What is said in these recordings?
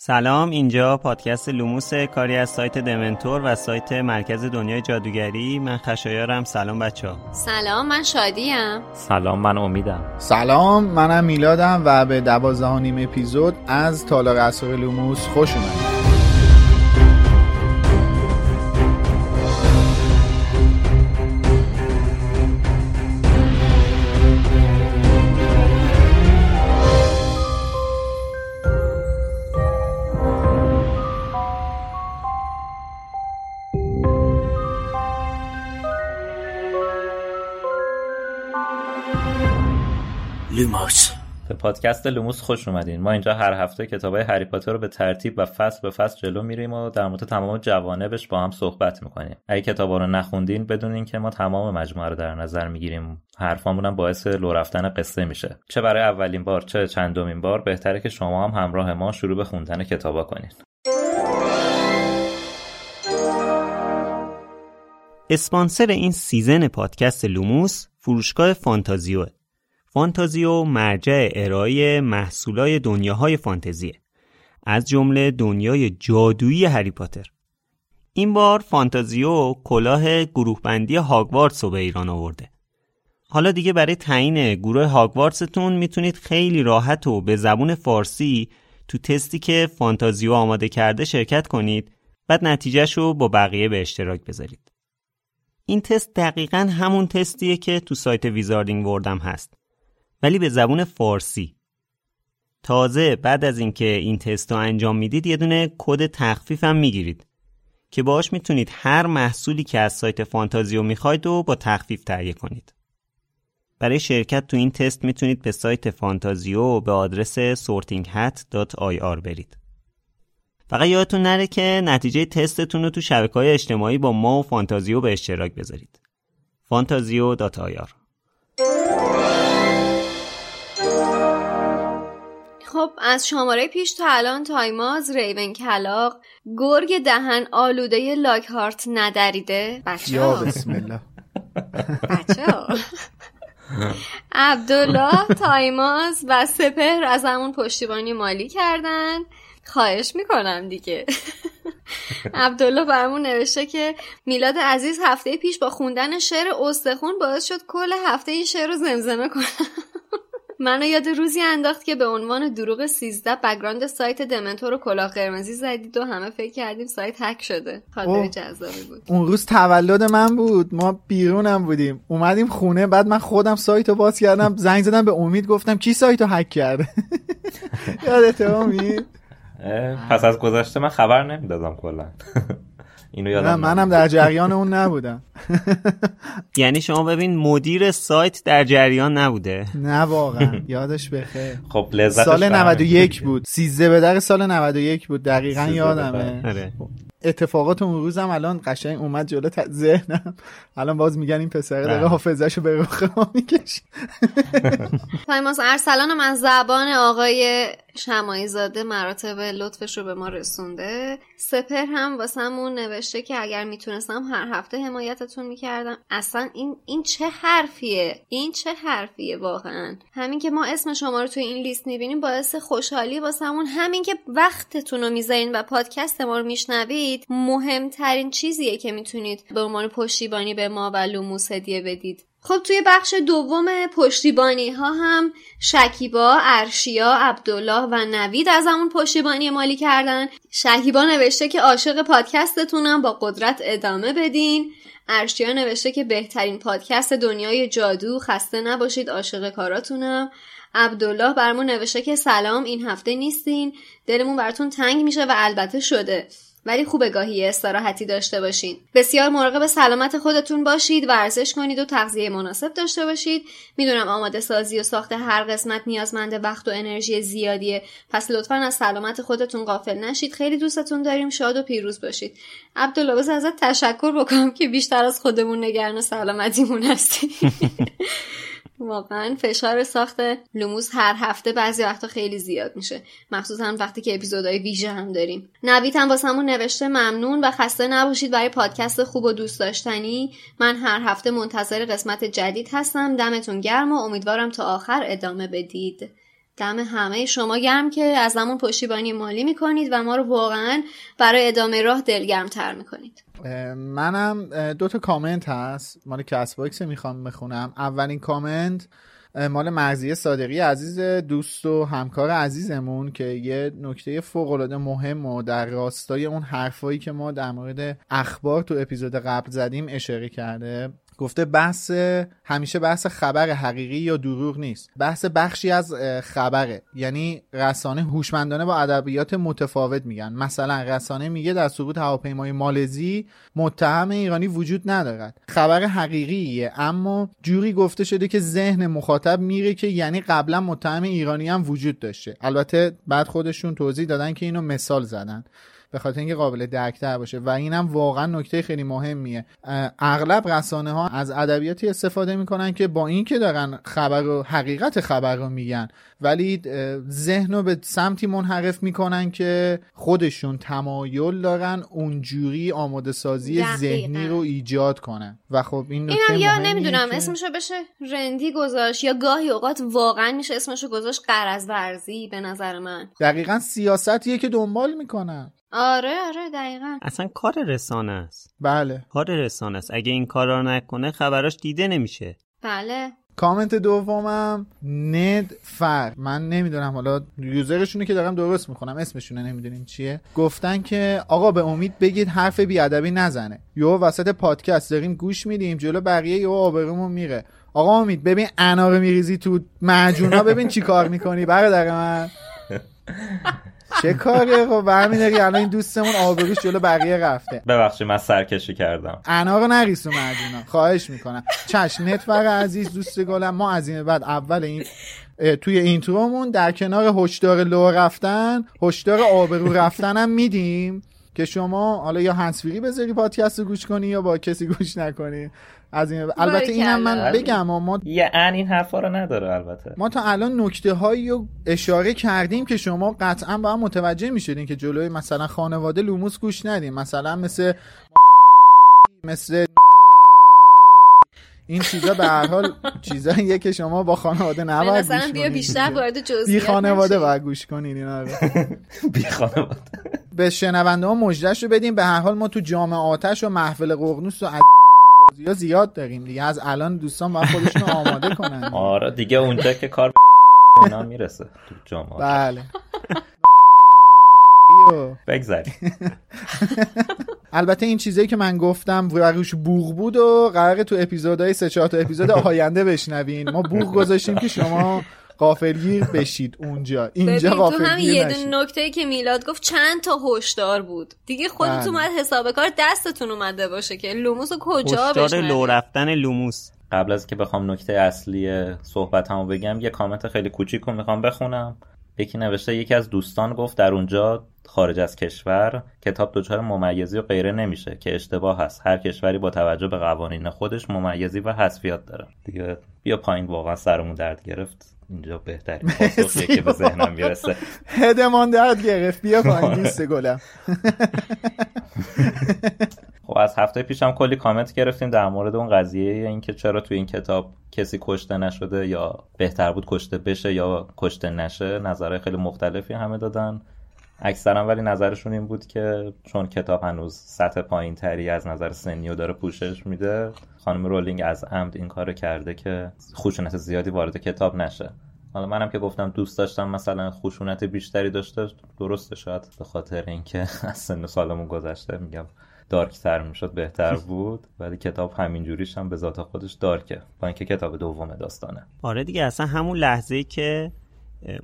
سلام اینجا پادکست لوموس، کاری از سایت دمنتور و سایت مرکز دنیای جادوگری. من خشایارم. سلام بچه ها سلام من شادیم. سلام من امیدم. سلام منم میلادم و به دوازدهمین اپیزود از تالار اسرار لوموس خوش اومدید. پادکست لوموس خوش اومدین. ما اینجا هر هفته کتاب های هری پاتر رو به ترتیب و فصل به فصل جلو میریم و در مورد تمام جوانبش با هم صحبت می‌کنیم. اگه کتاب رو نخوندین بدونین که ما تمام مجموعه رو در نظر می‌گیریم. حرفامون هم باعث لو رفتن قصه میشه. چه برای اولین بار چه چندمین بار بهتره که شما هم همراه ما شروع به خوندن کتابا کنین. اسپانسر این season پادکست لوموس فروشگاه فانتازیو. فانتازیو مرجع ارائه محصولای دنیاهای فانتزیه. از جمله دنیای جادویی هری پاتر. این بار فانتازیو کلاه گروه بندی هاگوارتس رو به ایران آورده. حالا دیگه برای تعیین گروه هاگوارتستون می‌تونید خیلی راحت و به زبون فارسی تو تستی که فانتازیو آماده کرده شرکت کنید بعد نتیجهش رو با بقیه به اشتراک بذارید. این تست دقیقا همون تستیه که تو سایت Wizarding World م هست. ولی به زبون فارسی. تازه بعد از اینکه این تست رو انجام می‌دید یه دونه کد تخفیف هم می‌گیرید که باش می‌تونید هر محصولی که از سایت فانتازیو می‌خواید و با تخفیف تهیه کنید. برای شرکت تو این تست می‌تونید به سایت فانتازیو به آدرس sortinghat.ir برید. فقط یادتون نره که نتیجه تستتون رو تو شبکه های اجتماعی با ما و فانتازیو به اشتراک بذارید. فانتازیو.ir خب از شماره پیش تا الان تایماز ریون کلاق گرگ دهن آلوده لاکهارت ندریده. بچه یا بسم الله. بچه عبدالله تایماز و سپهر از همون پشتیبانی مالی کردن. خواهش می‌کنم دیگه. عبدالله برمون نوشته که میلاد عزیز هفته پیش با خوندن شعر استخون باعث شد کل هفته این شعر رو زمزمه کنم منو یاد روزی انداخت که به عنوان دروغ 13 بگراند سایت دمنتور و کلاه قرمزی زدید و همه فکر کردیم سایت هک شده. خاطر جذابی بود. اون روز تولد من بود. ما بیرونم بودیم. اومدیم خونه بعد من خودم سایت رو باز کردم زنگ زدم به امید گفتم کی سایت رو هک کرده؟ یادت امید؟ پس از گذشته من خبر نمی‌دادم کلا. اینو یادم نه منم در جریان اون نبودم. یعنی شما ببین مدیر سایت در جریان نبوده. نه واقعا. یادش بخیر. خب لذتش سال 91 بود. 13 به در سال 91 بود. دقیقا یادمه. آره. اتفاقات اون روزم الان قشنگ اومد جلو ذهنم. الان باز میگن این پسر داره حافظه‌شو به رخ ما می‌کشه. تایماس ارسلانم از زبان آقای شمایی زاده مراتب لطفش رو به ما رسونده. سپر هم واسمون نوشته که اگر می‌تونستم هر هفته حمایتتون می‌کردم. اصلا این این چه حرفیه؟ این چه حرفیه واقعا؟ همین که ما اسم شما رو توی این لیست می‌بینیم باعث خوشحالی واسمون همین که وقتتون رو می‌ذارین و پادکست ما رو میشنوید مهمترین چیزیه که می‌تونید به عنوان پشتیبانی به ما و لوموس هدیه بدید. خب توی بخش دوم پشتیبانی ها هم شکیبا، ارشیا، عبدالله و نوید از همون پشتیبانی مالی کردن. شکیبا نوشته که عاشق پادکستتونم با قدرت ادامه بدین. ارشیا نوشته که بهترین پادکست دنیای جادو خسته نباشید عاشق کاراتونم. عبدالله برمون نوشته که سلام این هفته نیستین. دلمون براتون تنگ میشه و البته شده. ولی خوب گاهی استراحتی داشته باشین. بسیار مراقب سلامت خودتون باشید ورزش کنید و تغذیه مناسب داشته باشید. می‌دونم آماده سازی و ساخت هر قسمت نیازمند وقت و انرژی زیادیه. پس لطفا از سلامت خودتون غافل نشید. خیلی دوستتون داریم. شاد و پیروز باشید. عبدالله بس ازت تشکر بکنم که بیشتر از خودمون نگران سلامتیمون هستی. واقعا فشار ساخت لوموس هر هفته بعضی وقتا خیلی زیاد میشه. مخصوصا وقتی که اپیزودهای ویژه هم داریم. نوید هم واسمون نوشته ممنون و خسته نباشید برای پادکست خوب و دوست داشتنی. من هر هفته منتظر قسمت جدید هستم. دمتون گرم و امیدوارم تا آخر ادامه بدید. دم همه شما گرم که از همون پشتیبانی مالی می‌کنید و ما رو واقعا برای ادامه راه دلگرمتر می‌کنید. منم دو تا کامنت هست. مال Castbox می‌خوام بخونم. اولین کامنت مال مرضی صادقی عزیز دوست و همکار عزیزمون که یه نکته فوق العاده مهم و در راستای اون حرفایی که ما در مورد اخبار تو اپیزود قبل زدیم اشاره کرده. گفته بحث همیشه بحث خبر حقیقی یا دروغ نیست. بحث بخشی از خبره. یعنی رسانه هوشمندانه با ادبیات متفاوت میگن. مثلا رسانه میگه در سقوط هواپیمای مالزی متهم ایرانی وجود ندارد. خبر حقیقیه اما جوری گفته شده که ذهن مخاطب میره که یعنی قبلا متهم ایرانی هم وجود داشته. البته بعد خودشون توضیح دادن که اینو مثال زدن. به خاطر اینکه قابل درکتر باشه. و اینم واقعا نکته خیلی مهمیه. اغلب رسانه ها از ادبیاتی استفاده می‌کنن که با اینکه دارن خبر و حقیقت خبر رو میگن ولی ذهن رو به سمتی منحرف می‌کنن که خودشون تمایل دارن اونجوری آماده سازی ذهنی رو ایجاد کنن. و خب این اینم یا نمی‌دونم که... اسمشو بشه رندی گذاشت یا گاهی اوقات واقعا میشه اسمشو گذاشت قرض ورزی به نظر من. دقیقا سیاستیه که دنبال می‌کنن. آره آره دقیقا. اصلا کار رسانه است. بله. کار رسانه است. اگه این کار رو نکنه خبراش دیده نمیشه. بله. کامنت دومم ند فر. من نمی‌دونم حالا یوزرشونه که دارم درست می‌کنم اسمشونه نمی‌دونیم چیه. گفتن که آقا به امید بگید حرف بیادبی نزنه. یو وسط پادکست داریم گوش میدیم جلو بقیه یو آبرومون میره. آقا امید ببین انار میریزی تو معجونا ببین چی کار می‌کنی برادر من. چه کاریه؟ خب برمی داری الان این دوستمون آبروش جلو بقیه رفته. ببخشید من سرکشی کردم. انا رو نریس و خواهش می‌کنم. چشم نتفر عزیز دوست گلم. ما از این بعد اول این توی اینترومون در کنار هشدار لو رفتن هشدار آبرو رفتن هم میدیم که شما حالا یا هنسفیری بذاری پادکست رو گوش کنی یا با کسی گوش نکنی. از این البته اینم من بگم ما یه ان این حرفا رو نداره البته. ما تا الان نکته هایی رو اشاره کردیم که شما قطعا با هم متوجه می‌شدین که جلوی مثلا خانواده لوموس گوش ندیم مثلا مثل مثل این چیزا به هر حال چیزاییه که شما با خانواده نباید مثلا بیا بیشتر وارد جزئیات بی خانواده باید گوش کنین اینا رو. بی خانواده. به شنونده ها مجدش رو بدیم به هر حال ما تو جامعه آتش و محفل قرنوس و از بازی زیاد داریم دیگه. از الان دوستان باید خودشون آماده کنن. آره دیگه اونجا که کار اینا می‌رسه تو جامعه بله. بگذاریم البته این چیزایی که من گفتم روش بوغ بود و قراره تو اپیزودهای سه چهار تا اپیزود آینده بشنوین. ما بوغ گذاشتیم که شما قافلگیر بشید اونجا. اینجا قافلگیر تو هم یه دونه نکته که میلاد گفت چند تا هشدار بود. دیگه خودتون بله. اومد حساب کار دستتون اومده باشه که لوموس کجا هشدار لو رفتن لوموس. قبل از که بخوام نکته اصلی صحبت همو بگم یه کامنت خیلی کوچیک رو می‌خوام بخونم. یکی نوشته یکی از دوستان گفت در اونجا خارج از کشور کتاب دچار ممیزی و غیره نمیشه که اشتباه هست هر کشوری با توجه به قوانین خودش ممیزی و حذفیات داره. دیگه بیا پایین واقعا سرمون درد گرفت. اینجا بهترین پاسخیه که به ذهنم می‌رسه. هدمان درد گرفت. بیا پایین دوست گلم. خب از هفته پیشم کلی کامنت گرفتیم در مورد اون قضیه اینکه چرا تو این کتاب کسی کشته نشده یا بهتر بود کشته بشه یا کشته نشه. نظرهای خیلی مختلفی همه دادن. اکثرا ولی نظرشون این بود که چون کتاب هنوز سطح پایین تری از نظر سنی و داره پوشش میده خانم رولینگ از عمد این کارو کرده که خشونت زیادی وارد کتاب نشه. حالا منم که گفتم دوست داشتم مثلا خشونت بیشتری داشته درسته شاید. به خاطر اینکه از سن سالمون گذشته میگم دارکتر می‌شد بهتر بود. ولی کتاب همینجوریش هم به ذات خودش دارکه. با اینکه کتاب دوم داستانه. آره دیگه اصلا همون لحظه که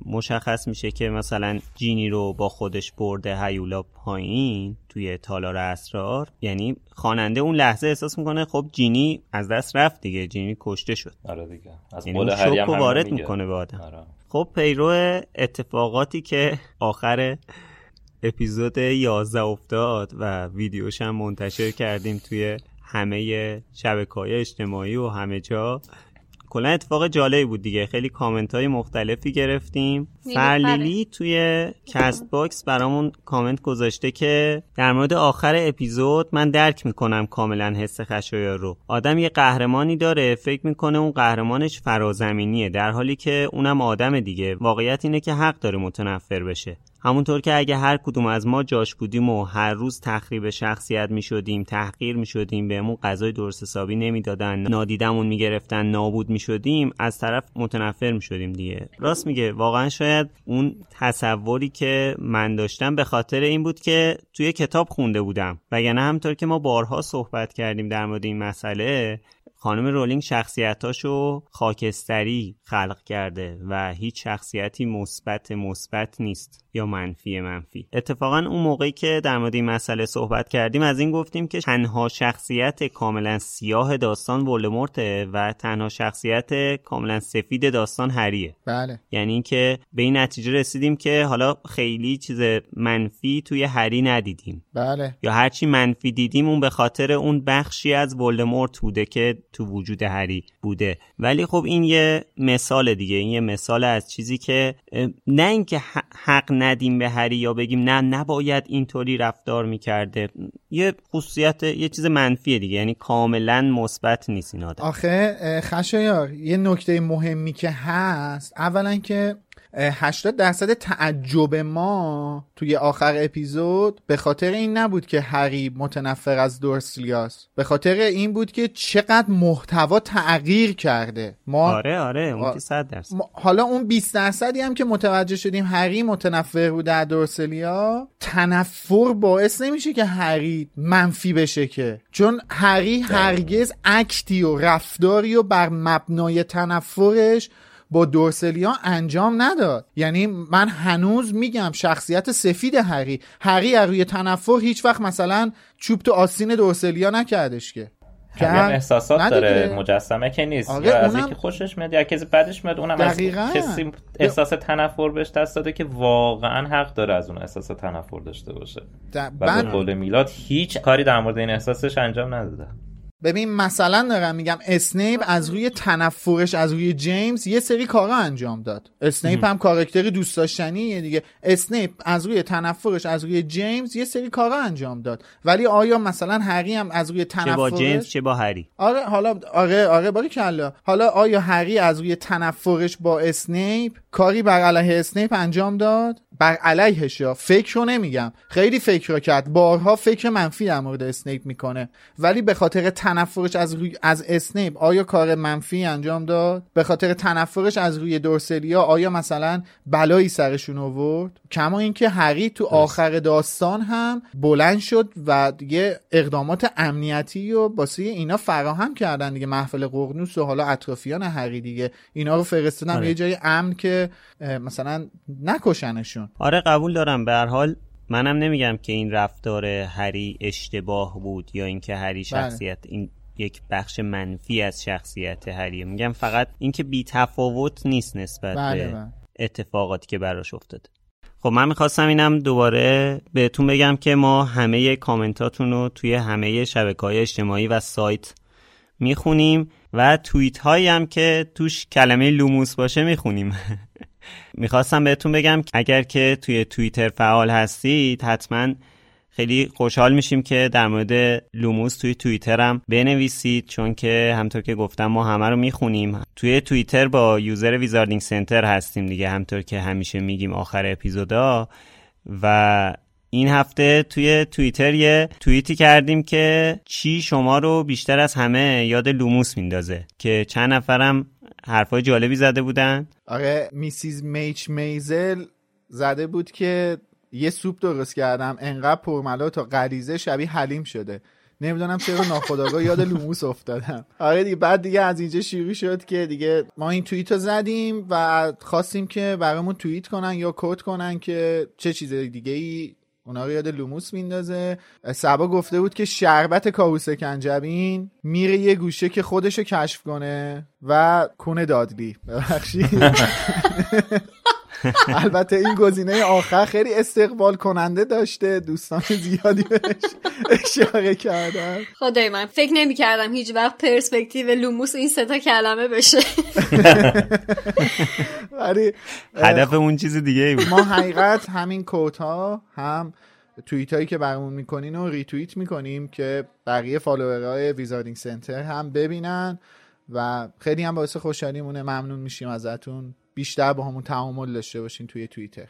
مشخص میشه که مثلا جینی رو با خودش برده هیولا پایین توی تالار اسرار یعنی خواننده اون لحظه احساس می‌کنه خب جینی از دست رفت دیگه جینی کشته شد. آره دیگه. از یعنی شوک وارد می‌کنه به آدم. آره. خب پیرو اتفاقاتی که آخر اپیزود 11 افتاد و ویدیوش هم منتشر کردیم توی همه شبکه های اجتماعی و همه جا. کلا اتفاق جالبی بود دیگه. خیلی کامنت های مختلفی گرفتیم. فرلیلی توی Castbox برامون کامنت گذاشته که در مورد آخر اپیزود من درک می‌کنم کاملا حس خشایار رو. آدم یه قهرمانی داره فکر می‌کنه اون قهرمانش فرازمینیه در حالی که اونم آدمه دیگه. واقعیت اینه که حق داره متنفر بشه. همونطور که اگه هر کدوم از ما جاش بودیم و هر روز تخریب شخصیت می شدیم تحقیر می شدیم بهمون غذای درست حسابی نمی‌دادن نادیدمون می‌گرفتن نابود می شدیم از طرف متنفر می شدیم دیگه. راست میگه؟ واقعا شاید اون تصوری که من داشتم به خاطر این بود که توی کتاب خونده بودم. وگرنه همطور که ما بارها صحبت کردیم در مورد این مسئله خانم رولینگ شخصیتاشو خاکستری خلق کرده و هیچ شخصیتی مثبت مثبت نیست یا منفی منفی. اتفاقا اون موقعی که در مورد این مسئله صحبت کردیم از این گفتیم که تنها شخصیت کاملا سیاه داستان ولدمورته و تنها شخصیت کاملا سفید داستان هریه. بله. یعنی اینکه به این نتیجه رسیدیم که حالا خیلی چیز منفی توی هری ندیدیم. بله. یا هرچی منفی دیدیم اون به خاطر اون بخشی از ولدمورت بوده که تو وجود هری بوده. ولی خب این یه مثال دیگه. این یه مثال از چیزی که نه اینکه حق ندیم به هری یا بگیم نه نباید اینطوری رفتار می‌کرده. یه خصوصیت یه چیز منفیه دیگه. یعنی کاملا مثبت نیست این آدم. آخه خشایار یه نکته مهمی که هست اولا که 80 درصد تعجب ما توی آخر اپیزود به خاطر این نبود که هری متنفر از دورسلیاس به خاطر این بود که چقدر محتوا تغییر کرده. ما آره آره اون که 100 درصد. حالا اون 20 درصدی هم که متوجه شدیم هری متنفر بود در دورسلیا تنفر باعث نمیشه که هری منفی بشه که. چون هری هرگز اکتی و رفتاری و بر مبنای تنفرش با دورسلیا انجام نداد. یعنی من هنوز میگم شخصیت سفید هری. هری از روی تنفر هیچ وقت مثلا چوب تو آستین دورسلیا نکردش که. هم احساسات داره. مجسمه که نیست. یا از اینکه خوشش میاد یا کسی بدش میاد اونم از کسی احساس تنفر بهش دست داده که واقعا حق داره از اون احساس تنفر داشته باشه. و به قول میلاد هیچ کاری در مورد این احساسش انجام نداده. ببین مثلا دارم میگم اسنیپ از روی تنفرش از روی جیمز یه سری کارا انجام داد. اسنیپ هم کاراکتری دوست داشتنیه دیگه. اسنیپ از روی تنفرش از روی جیمز یه سری کارا انجام داد. ولی آیا مثلا هری هم از روی تنفرش چه با جیمز چه با هری؟ آره حالا آره آره باری کلا. حالا آیا هری از روی تنفرش با اسنیپ کاری بر علیه اسنیپ انجام داد؟ بر علیهش یا؟ فکر رو نمیگم. خیلی فکر رو کرد. بارها فکر منفی در مورد اسنیپ می‌کنه. ولی به خاطر تنفرش از روی از اسنیپ آیا کار منفی انجام داد؟ به خاطر تنفرش از روی دورسلیا آیا مثلا بلایی سرشون آورد؟ کما اینکه هری تو آخر داستان هم بلند شد و دیگه اقدامات امنیتی و باسه اینا فراهم کردن دیگه محفل قرنوس و حالا اطرافیان هری دیگه. اینا رو فرستادن آره. یه جای امن که مثلا نکشنشون. آره قبول دارم. به هر حال منم نمیگم که این رفتار هری اشتباه بود یا اینکه هری بله. شخصیت این یک بخش منفی از شخصیت هریه میگم فقط اینکه بی تفاوت نیست نسبت بله به بله. اتفاقاتی که براش افتاده خب من می‌خواستم اینم دوباره بهتون بگم که ما همه کامنتاتون رو توی همه شبکه های اجتماعی و سایت می‌خونیم و توییت هایی هم که توش کلمه لوموس باشه می‌خونیم می‌خواستم بهتون بگم اگر که توی توییتر فعال هستید حتما خیلی خوشحال میشیم که در مورد لوموس توی توییترم بنویسید چون که همطور که گفتم ما همه رو می‌خونیم. توی توییتر با user Wizarding Center هستیم دیگه همطور که همیشه میگیم آخر اپیزودا. و این هفته توی توییتر یه توییتی کردیم که چی شما رو بیشتر از همه یاد لوموس میندازه که چند نفرم حرفای جالبی زده بودن. آره میسیز میچ میزل زده بود که یه سوپ درست کردم. انقدر پرملات و غلیظه شبیه حلیم شده. نمی‌دونم چرا ناخداگاه یاد لوموس افتادم. آره دیگه بعد دیگه از اینجا شروع شد که دیگه ما این توییت رو زدیم و خواستیم که برامون توییت کنن یا quote کنن که چه چیز دیگه ای اونا رو یاد لوموس میندازه. سبا گفته بود که شربت کاهو سکنجبین میره یه گوشه که خودشو کشف کنه و کونه دادلی. ببخشید. البته این گزینه آخر خیلی استقبال کننده داشته دوستان زیادی بهش اشاره کردن. خدای من فکر نمی کردم هیچ وقت پرسپکتیو لوموس این سه تا کلمه بشه. ولی هدف اون چیز دیگه ای بود. ما حقیقت همین quote ها هم توییت هایی که برامون می‌کنین و ریتوییت می‌کنیم که بقیه follower های Wizarding Center هم ببینن و خیلی هم باعث خوشحالیمونه. ممنون میشیم ازتون. بیشتر با همون تعامل داشته باشین توی توییتر.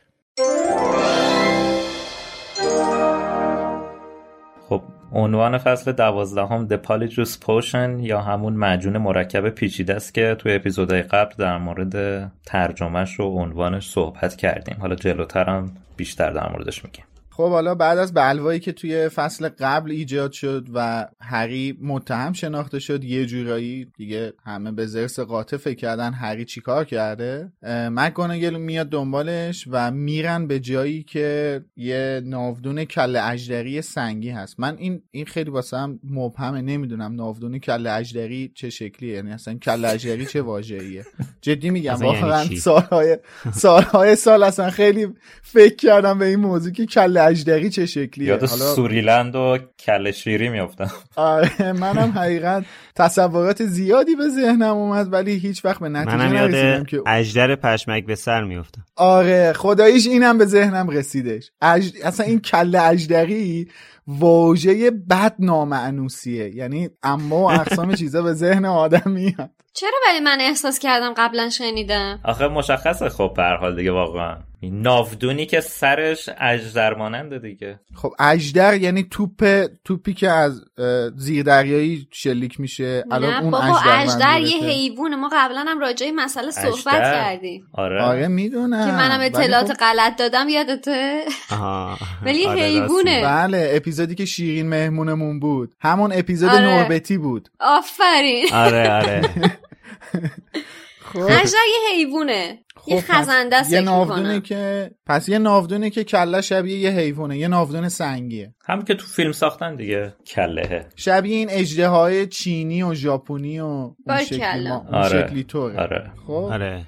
خب عنوان فصل دوازدهم The Polyjuice Potion یا همون معجون مرکب پیچیده است که توی اپیزودهای قبل در مورد ترجمهش و عنوانش صحبت کردیم. حالا جلوترم بیشتر در موردش میگیم خب حالا بعد از بلوایی که توی فصل قبل ایجاد شد و هری متهم شناخته شد یه جورایی دیگه همه به زرس قاطع فکر کردن هری چیکار کرده. مکگوناگل میاد دنبالش و میرن به جایی که یه ناودون کل اجدری سنگی هست. من این این خیلی واسم مبهمه نمی‌دونم ناودون کل اجدری چه شکلیه. یعنی اصلا کل اجدری چه واژه‌ایه. جدی میگم یعنی واقعا؟ سالهای سالهای سال اصلا خیلی فکر کردم به این موضوع که کل اجدری چه شکلیه؟ یاد سوریلند و کل شیری میافتم. آره منم حقیقت تصورات زیادی به ذهنم اومد ولی هیچ وقت به نتیجه منم نرسیدم یاد که اجدر پشمک به سر میفتم آره خداییش اینم به ذهنم رسیدش. اج... اصلا این کله اجدری واژه بد نامعنوسیه یعنی اما و اقسام چیزا به ذهن آدم میاد. چرا ولی من احساس کردم قبلا شنیدم؟ آخه مشخصه خب به هر حال دیگه واقعا. ناودونی که سرش اجدر ماننده دیگه. خب اجدر یعنی توپ توپی که از اه، زیردریایی شلیک میشه. الان نه اون بابا اجدر اجدر یه. حیوونه. ما قبلا هم راجع به این مسئله صحبت اژدر؟ کردیم. آره, آره می‌دونم. که منم اطلاعات خب- غلط دادم یادته؟ ولی آره،. میگی. بله اپیزودی که شیرین مهمونمون بود. همون اپیزود آره. نوربتی بود. آفرین. آره آره. خب. اجدر یه حیوونه. یه خب، پس خزنده است یه ناودونه. که پس یه ناودونه که کله شبیه یه حیوانه یه ناودون سنگیه. هم که تو فیلم ساختن دیگه کلهه. شبیه این اجده های چینی و ژاپنی و اون شکلی. ما... اون آره. شکلی طوره آره. خب. آره.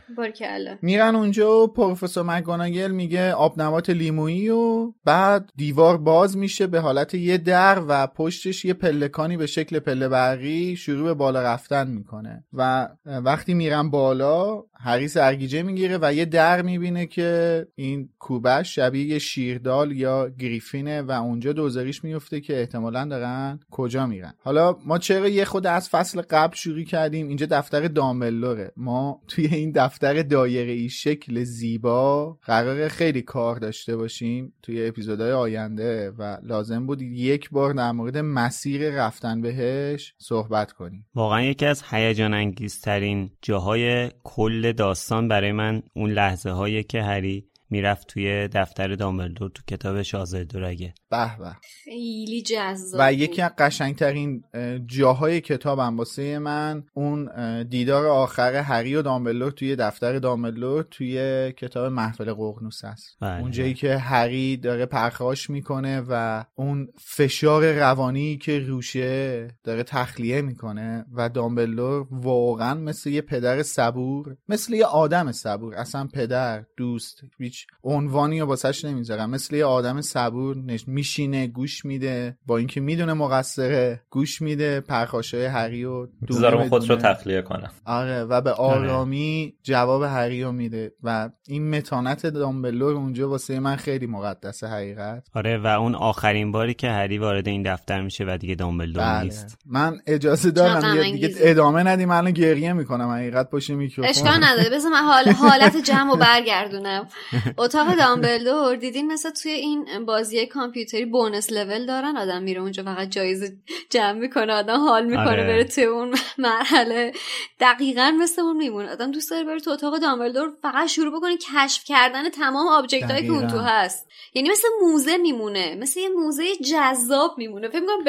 میرن اونجا و پروفسور مکگوناگل میگه آبنبات لیمویی و بعد دیوار باز میشه به حالت یه در و پشتش یه پلکانی به شکل پله برقی شروع به بالا رفتن می‌کنه. و وقتی میرن بالا هری سرگیجه می‌گیره و یه در می‌بینه که این کوبش شبیه یه شیردال یا گریفینه و اونجا دوزاریش میفته که احتمالا دارن کجا میرن. حالا ما چرا یه خود از فصل قبل شروع کردیم؟ اینجا دفتر دامبلوره ما توی این دفتر دایره ای شکل زیبا قرار خیلی کار داشته باشیم توی اپیزودهای آینده و لازم بود یک بار در مورد مسیر رفتن بهش صحبت کنیم. واقعا یکی از هیجان انگیزترین جاهای کل داستان برای من اون لحظه هایی که هری می‌رفت توی دفتر دامبلدور تو کتاب شاهزاده دورگه به به خیلی جذاب و. یکی از قشنگترین اه، جاهای کتابم واسه من اون دیدار آخر هری و دامبلور توی دفتر دامبلور توی کتاب محفل قرنوس است بله. اون جایی که هری داره پرخاش می‌کنه و اون فشار روانی که روشه داره تخلیه می‌کنه و دامبلور واقعا مثل یه پدر صبور مثل یه آدم صبور اصلا پدر دوست هیچ عنوانی رو واسش نمی‌ذارم. مثل یه آدم صبور نش... میشینه گوش میده با اینکه می‌دونه مقصره گوش میده پرخاشای هری و دونه بذارم خودش رو. تخلیه کنم آره و به آرامی جواب هری رو میده. و این متانت دامبلور اونجا واسه من خیلی مقدسه حقیقت. آره و اون آخرین باری که هری وارد این دفتر میشه و دیگه دامبلدور بله. نیست. من اجازه دارم دیگه, دیگه. ادامه ندیم. الان گریه می‌کنم. حقیقت پشت میکروفون. اشکال نداره. بذار من حال حالت جمع برگردونم. اتاق دامبلدور دیدین مثل توی این بازی کامپیوتری bonus level دارن؟ آدم میره اونجا فقط جایزه جمع می‌کنه آدم حال می‌کنه آره. بره توی اون مرحله. دقیقا مثل اون میمونه. آدم دوست داره بره تو اتاق دامبلدور فقط شروع بکنه کشف کردن تمام object هایی که اون تو. هست. یعنی مثل موزه میمونه. مثل یه موزه جذاب میمونه. فکر می‌کنم.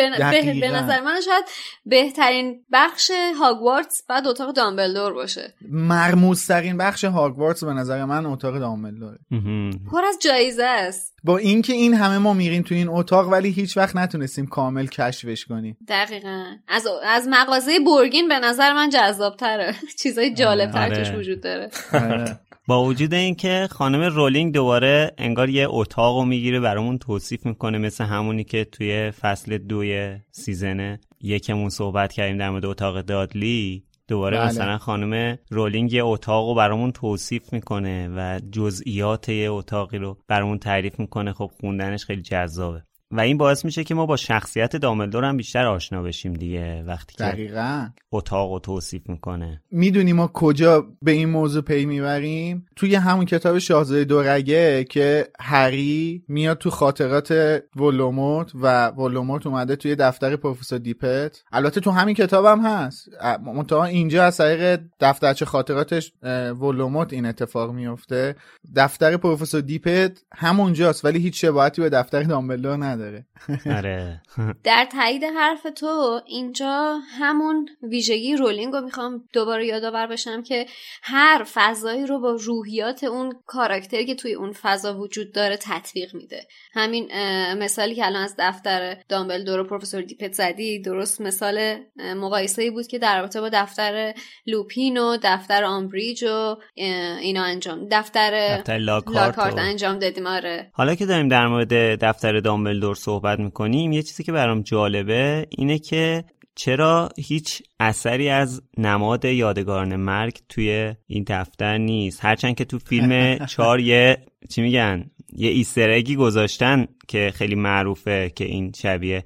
به نظر من شاید بهترین بخش هاگوارتس بعد اتاق دامبلدور باشه. مرموزترین بخش هاگوارتس به نظر من اتاق دامبلدوره. پر از جایزه است. با اینکه این همه ما میریم تو این اتاق ولی هیچ وقت نتونستیم کامل کشفش کنیم. دقیقا. از از مغازه برگین به نظر من جذاب تره چیزای جالب تر توش آره. وجود داره. آره. با وجود اینکه خانم رولینگ دوباره انگار یه اتاق رو می‌گیره برامون توصیف می‌کنه مثل همونی که توی فصل دوی season یکمون صحبت کردیم در مورد اتاق دادلی. دوباره بله. مثلا خانم رولینگ یه اتاق رو برامون توصیف می‌کنه و جزئیات یه اتاقی رو برامون تعریف می‌کنه خب خوندنش خیلی جذابه و این باعث میشه که ما با شخصیت دامبلدور هم بیشتر آشنا بشیم دیگه وقتی که دقیقا. اتاق رو توصیف می‌کنه. می‌دونی ما کجا به این موضوع پی می‌بریم؟ توی همون کتاب شاهزاده دورگه که هری میاد تو خاطرات ولدمورت و ولدمورت اومده توی دفتر پروفسور دیپت. البته تو همین کتاب هم هست. منتها اینجا از طریق دفترچه خاطراتش ولدمورت این اتفاق میفته دفتر پروفسور دیپت همونجاست ولی هیچ شباهتی به دفتر دامبلدور نداره. آره. در تایید حرف تو اینجا همون ویژگی رولینگ رو می‌خوام دوباره یادآور بشم که هر فضایی رو با روحیات اون کاراکتری که توی اون فضا وجود داره تطبیق میده. همین مثالی که الان از دفتر دامبلدور و پروفسور دیپت زدی درست مثال اه، مقایسه‌ای بود که در رابطه با دفتر لوپین و دفتر آمبریج و اینا انجام دفتر دفتر لاکارت لاکارت و- انجام دادیم آره. حالا که داریم در مورد دفتر دامبلدور صحبت می‌کنیم یه چیزی که برام جالبه اینه که چرا هیچ اثری از نماد یادگاران مرگ توی این دفتر نیست. هرچند که تو فیلم چار یه چی میگن؟ یه ایسترگی گذاشتن که خیلی معروفه که این شبیه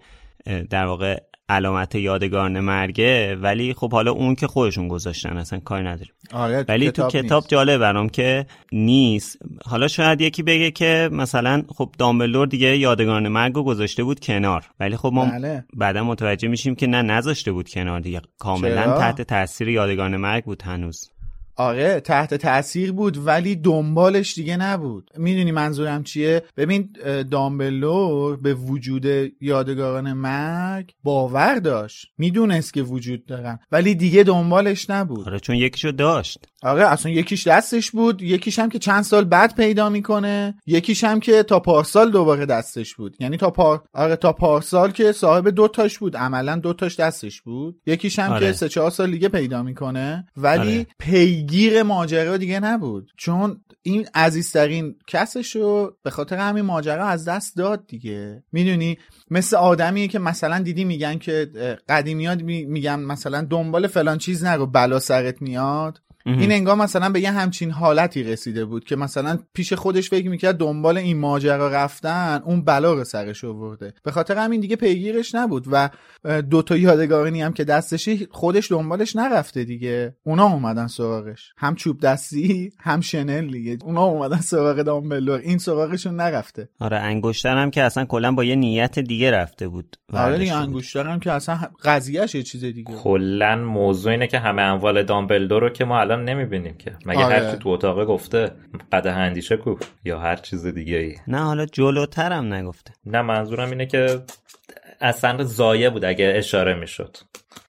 در واقع علامت یادگاران مرگه ولی خب حالا اون که خودشون گذاشتن اصلا کاری نداریم آره ولی تو کتاب نیست. جالب برام که نیست حالا شاید یکی بگه که مثلا خب دامبلدور دیگه یادگاران مرگ رو گذاشته بود کنار ولی خب ما بله. بعدا متوجه میشیم که نه نذاشته بود کنار دیگه کاملا؟ تحت تاثیر یادگاران مرگ بود هنوز آره تحت تاثیر بود ولی دنبالش دیگه نبود. می‌دونی منظورم چیه؟ ببین دامبلور به وجود یادگاران مرگ باور داشت. می‌دونست که وجود دارن ولی دیگه دنبالش نبود. آره چون یکیشو داشت. آره اصلا یکیش دستش بود یکیش هم که چند سال بعد پیدا می‌کنه یکیش هم که تا پارسال دوباره دستش بود. یعنی تا پار... آره تا پارسال که صاحب دو تاش بود عملا دو تاش دستش بود. یکیش هم آره. که سه چهار سال دیگه پیدا می‌کنه ولی آره. پیگیر ماجرا دیگه نبود. چون این عزیزترین کسشو به خاطر همین ماجرا از دست داد دیگه. می‌دونی؟ مثل آدمیه که مثلا دیدی میگن که می- میگن مثلا دنبال فلان چیز نرو بلا سرت میاد. این انگار مثلا به یه همچین حالتی رسیده بود که مثلا پیش خودش فکر می‌کرد دنبال این ماجرا رفتن اون بلا رو سرش آورده به خاطر همین دیگه پیگیرش نبود و اه، دوتا یادگارانی هم که دستشی خودش دنبالش نرفته دیگه. اونا اومدن سراغش. هم چوب دستی هم شنل دیگه. اونا اومدن سراغ دامبلور این سراغشون نرفته. آره انگشتر هم که اصلا کلا با یه نیت دیگه رفته بود آره دیگه بود. انگشترم که اصلا قضیهش یه چیز دیگه کلا موضوع اینه که همه اموال دامبلدور رو که ما الان نمی‌بینیم که. مگه آره. هر کی تو اتاق گفته قده اندیشه کو یا هر چیز دیگه ای نه حالا جلوترم نگفته. نه منظورم اینه که اصلا زایه بود اگه اشاره می‌شد.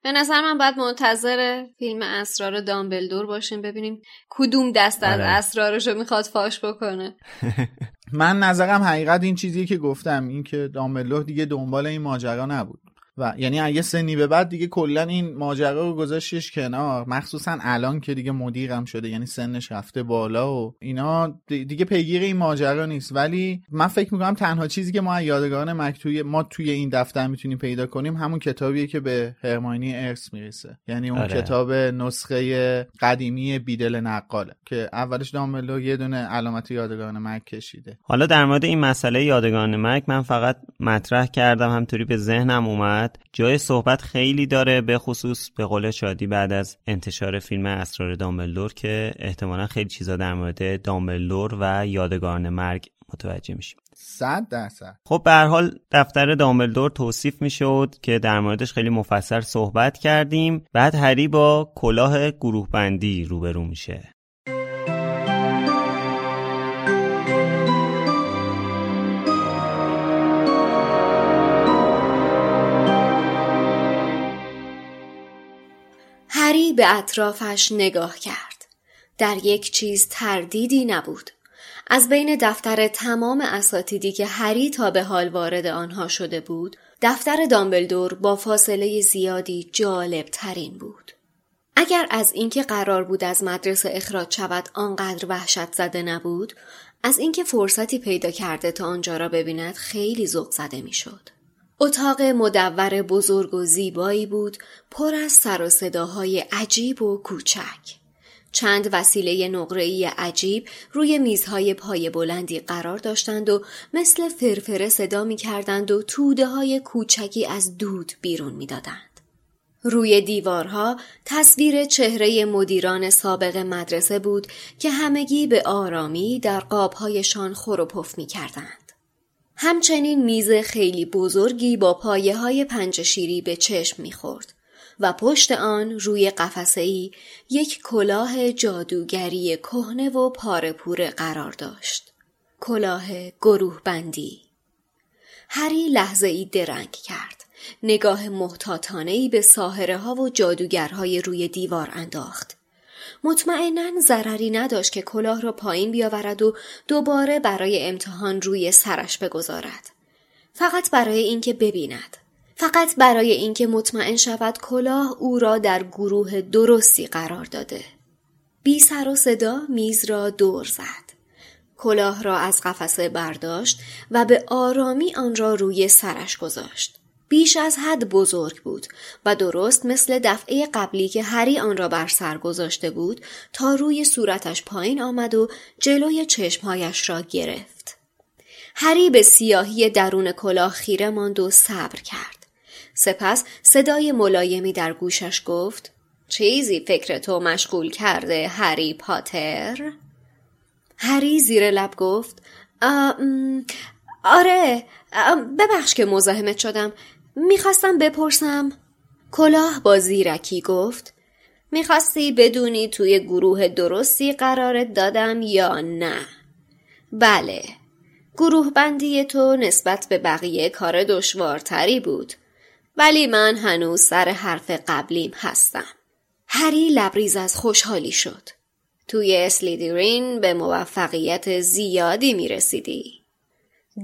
به نظر من باید منتظر فیلم اسرار دامبلدور باشیم ببینیم کدوم دست از آره. اسرارشو می‌خواد فاش بکنه. من نظرم حقیقت این چیزی که گفتم این که دامبلور دیگه دنبال این ماجرا نبود. و یعنی اگه سنی به بعد دیگه کلا این ماجرا رو گذاشتش کنار مخصوصا الان که دیگه مدیرم شده یعنی سنش رفته بالا و اینا دی- دیگه پیگیر این ماجرا نیست. ولی من فکر می‌کنم تنها چیزی که ما از یادگاران مکتوی ما توی این دفتر می‌تونیم پیدا کنیم همون کتابیه که به هرماینی ارث می‌رسه. یعنی اون آره. کتاب نسخه قدیمی بیدل نقاله که اولش دامبلور یه دونه علامت یادگاران مرگ کشیده. حالا در مورد این مسئله یادگان مرگ من فقط مطرح کردم همطوری به ذهنم اومد. جای صحبت خیلی داره به خصوص به قول شادی بعد از انتشار فیلم اسرار دامبلدور که احتمالا خیلی چیزا در مورد دامبلدور و یادگان مرگ متوجه میشیم. صد درصد. خب به هر حال دفتر دامبلدور توصیف می‌شد که در موردش خیلی مفصل صحبت کردیم. بعد هری با کلاه گروه بندی روبرو میشه. هری به اطرافش نگاه کرد. در یک چیز تردیدی نبود. از بین دفتر تمام اساتیدی که هری تا به حال وارد آنها شده بود دفتر دامبلدور با فاصله زیادی جالب ترین بود. اگر از اینکه قرار بود از مدرسه اخراج شود آنقدر وحشت زده نبود از اینکه فرصتی پیدا کرده تا آنجا را ببیند خیلی ذوق زده می‌شد. اتاق مدور بزرگ و زیبایی بود پر از سر و صداهای عجیب و کوچک. چند وسیله نقره‌ای عجیب روی میزهای پای بلندی قرار داشتند و مثل فرفره صدا می کردند و توده های کوچکی از دود بیرون می دادند. روی دیوارها تصویر چهره مدیران سابق مدرسه بود که همگی به آرامی در قابهایشان خور و پف می کردند. همچنین میز خیلی بزرگی با پایه های پنجشیری به چشم می‌خورد و پشت آن روی قفسه یک کلاه جادوگری کهنه و پارپوره قرار داشت. کلاه گروه بندی. هری لحظه ای درنگ کرد. نگاه محتاطانه به ساهره ها و جادوگرهای روی دیوار انداخت. مطمئنا ضرری نداشت که کلاه را پایین بیاورد و دوباره برای امتحان روی سرش بگذارد. فقط برای اینکه ببیند. فقط برای اینکه مطمئن شود کلاه او را در گروه درستی قرار داده. بی سر و صدا میز را دور زد. کلاه را از قفسه برداشت و به آرامی آن را روی سرش گذاشت. بیش از حد بزرگ بود و درست مثل دفعه قبلی که هری آن را بر سر گذاشته بود تا روی صورتش پایین آمد و جلوی چشمهایش را گرفت. هری به سیاهی درون کلاه خیره ماند و صبر کرد. سپس صدای ملایمی در گوشش گفت چیزی فکر تو مشغول کرده هری پاتر؟ هری زیر لب گفت آره ببخش که مزاحمت شدم می‌خواستم بپرسم. کلاه با زیرکی گفت می‌خواستی بدونی توی گروه درستی قرارت دادم یا نه؟ بله. گروه بندی تو نسبت به بقیه کار دشوارتری بود ولی من هنوز سر حرف قبلیم هستم. هری لبریز از خوشحالی شد. توی اسلیدرین به موفقیت زیادی می‌رسیدی.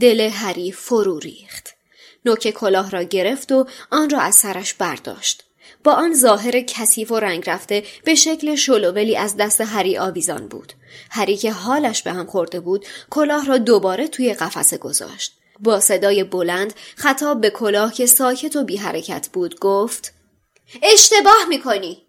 دل هری فرو ریخت. نوک کلاه را گرفت و آن را از سرش برداشت. با آن ظاهر کثیف و رنگ رفته به شکل شلوولی از دست هری آویزان بود. هری که حالش به هم خورده بود کلاه را دوباره توی قفسه گذاشت. با صدای بلند خطاب به کلاه که ساکت و بی حرکت بود گفت اشتباه می‌کنی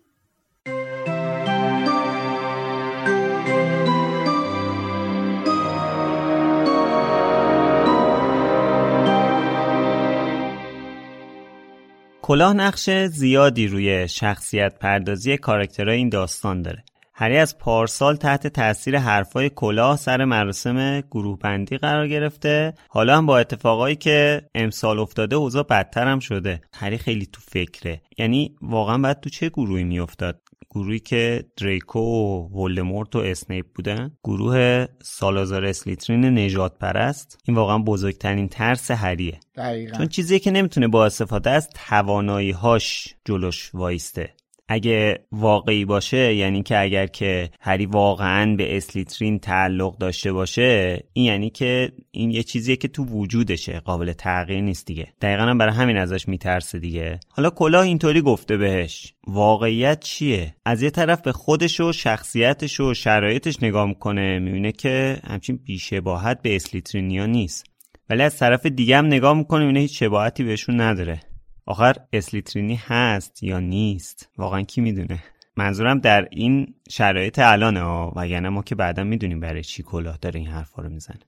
کلاه نقش زیادی روی شخصیت پردازی کارکترهای این داستان داره. هری از پارسال تحت تاثیر حرفای کلاه سر مراسم گروه بندی قرار گرفته. حالا هم با اتفاقایی که امسال افتاده اوضاع بدتر هم شده. هری خیلی تو فکره. یعنی واقعا باید تو چه گروهی میافتاد؟ گروهی که دریکو و ولدمورت و اسنیپ بودن گروه سالازار اسلیترین نجات پرست این واقعا بزرگترین ترس هریه دقیقا. چون چیزی که نمی‌تونه با استفاده از توانایی هاش جلوش وایسته. اگه واقعی باشه یعنی که اگر که هری واقعا به اسلیترین تعلق داشته باشه این یعنی که این یه چیزیه که تو وجودشه قابل تغییر نیست دیگه. دقیقا هم برای همین ازش میترسه دیگه. حالا کلاه اینطوری گفته بهش واقعیت چیه؟ از یه طرف به خودش و شخصیتش و شرایطش نگاه می‌کنه می‌بینه که همچین بیشباهت به اسلیترینیا نیست. ولی از طرف دیگه هم نگاه می‌کنه می‌بینه هیچ شباهتی بهشون نداره. آخر اسلیترینی هست یا نیست؟ واقعا کی می‌دونه؟ منظورم در این شرایط الانه ها وگرنه ما که بعدا می‌دونیم برای چی کلاه داره این حرفا رو می‌زنه.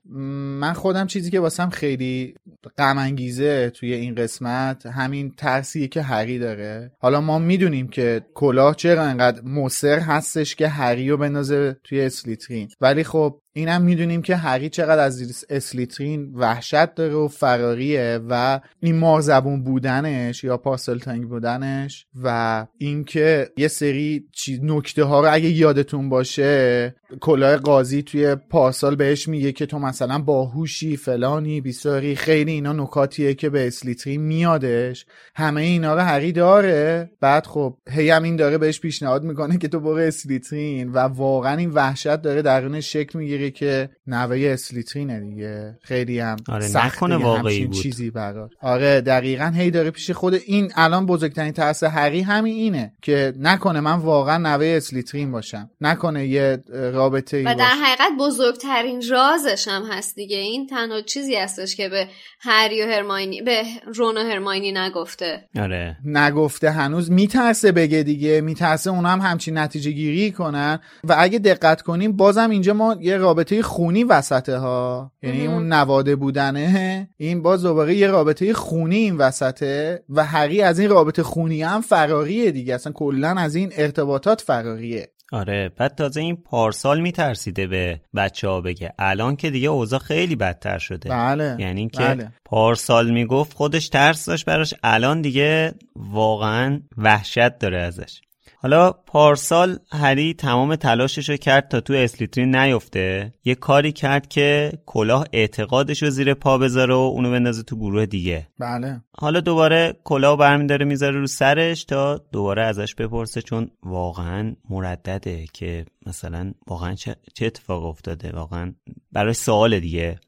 من خودم چیزی که واسم خیلی غم انگیزه توی این قسمت همین ترسیه که هری داره. حالا ما می‌دونیم که کلاه چرا انقدر مصر هستش که هری رو بندازه توی اسلیترین. ولی خب اینم می‌دونیم که هری چقدر از اسلیترین وحشت داره و فراریه و این مارزبون بودنش یا پاسل تنگ بودنش و اینکه یه سری نکته ها رو اگه یادتون باشه کلاه قاضی توی پارسال بهش میگه که تو مثلا باهوشی فلانی بیساری خیلی اینا نکاتیه که به اسلیترین میادش. همه اینا رو هری داره. بعد خب هی هم این داره بهش پیشنهاد می‌کنه که تو برو اسلیترین و واقعا این وحشت داره درونش شکل می‌گیره که نوه اسلیترینه دیگه. خیلی هم آره سخت واقعی بود. چیزی برات. آره دقیقا هی داره پیش خود این الان بزرگترین ترس هری همین اینه که نکنه من واقعا نوه اسلیترین باشم. نکنه یه رابطه ای و در حقیقت بزرگترین رازش هم هست دیگه. این تنها چیزی هستش که به هری و هرماینی به رون و هرماینی نگفته. آره. نگفته هنوز میترسه بگه دیگه. میترسه اونا هم همچین نتیجه گیری کنن. و اگه دقت کنیم بازم اینجا ما یه رابطه خونی وسطه ها یعنی مهم. اون نواده بودنه. این باز دوباره یه رابطه خونی این وسطه. و هری از این رابطه خونی هم فراریه دیگه. اصلا کلا از این ارتباطات فراریه. آره بعد تازه این پارسال میترسیده به بچه ها بگه. الان که دیگه اوضاع خیلی بدتر شده. بله یعنی که بله. پارسال می‌گفت خودش ترس داشت براش. الان دیگه واقعا وحشت داره ازش. حالا پارسال هری تمام تلاشش رو کرد تا تو اسلیترین نیفته. یه کاری کرد که کلاه اعتقادش رو زیر پا بذاره و اونو بندازه تو گروه دیگه. بله. حالا دوباره کلاه برمیداره می‌ذاره رو سرش تا دوباره ازش بپرسه چون واقعا مردده که مثلا واقعا چه, چه اتفاق افتاده؟ واقعا برای سوال دیگه.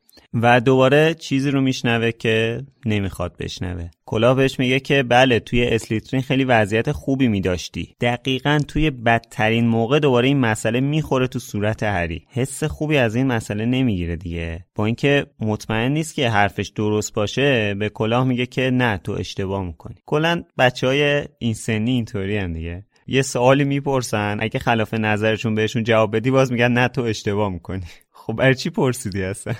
و دوباره چیزی رو میشنوه که نمی‌خواد بشنوه. کلاه بهش میگه که بله توی اسلیترین خیلی وضعیت خوبی میداشتی. دقیقا توی بدترین موقع دوباره این مسئله می‌خوره تو صورت هری. حس خوبی از این مسئله نمی‌گیره دیگه. با اینکه مطمئن نیست که حرفش درست باشه به کلاه میگه که نه تو اشتباه می‌کنی. کلا بچه های این سنی اینطوری هم دیگه. یه سوالی می‌پرسن اگه خلاف نظرشون بهشون جواب بدی باز میگن نه تو اشتباه می‌کنی. خب برای چی پرسیدی اصلا؟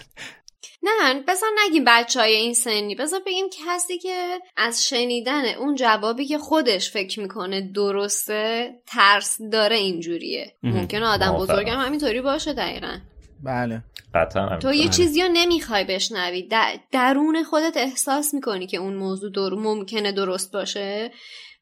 نه بذار نگیم بچه های این سنی. بذار بگیم کسی که از شنیدن اون جوابی که خودش فکر می‌کنه درسته ترس داره اینجوریه. مهم. ممکنه آدم. بزرگم همینطوری باشه دقیقا. بله. قطعا تو یه همینطوره. چیزی رو نمی‌خوای بشنوی. در- درون خودت احساس می‌کنی که اون موضوع در ممکنه درست باشه.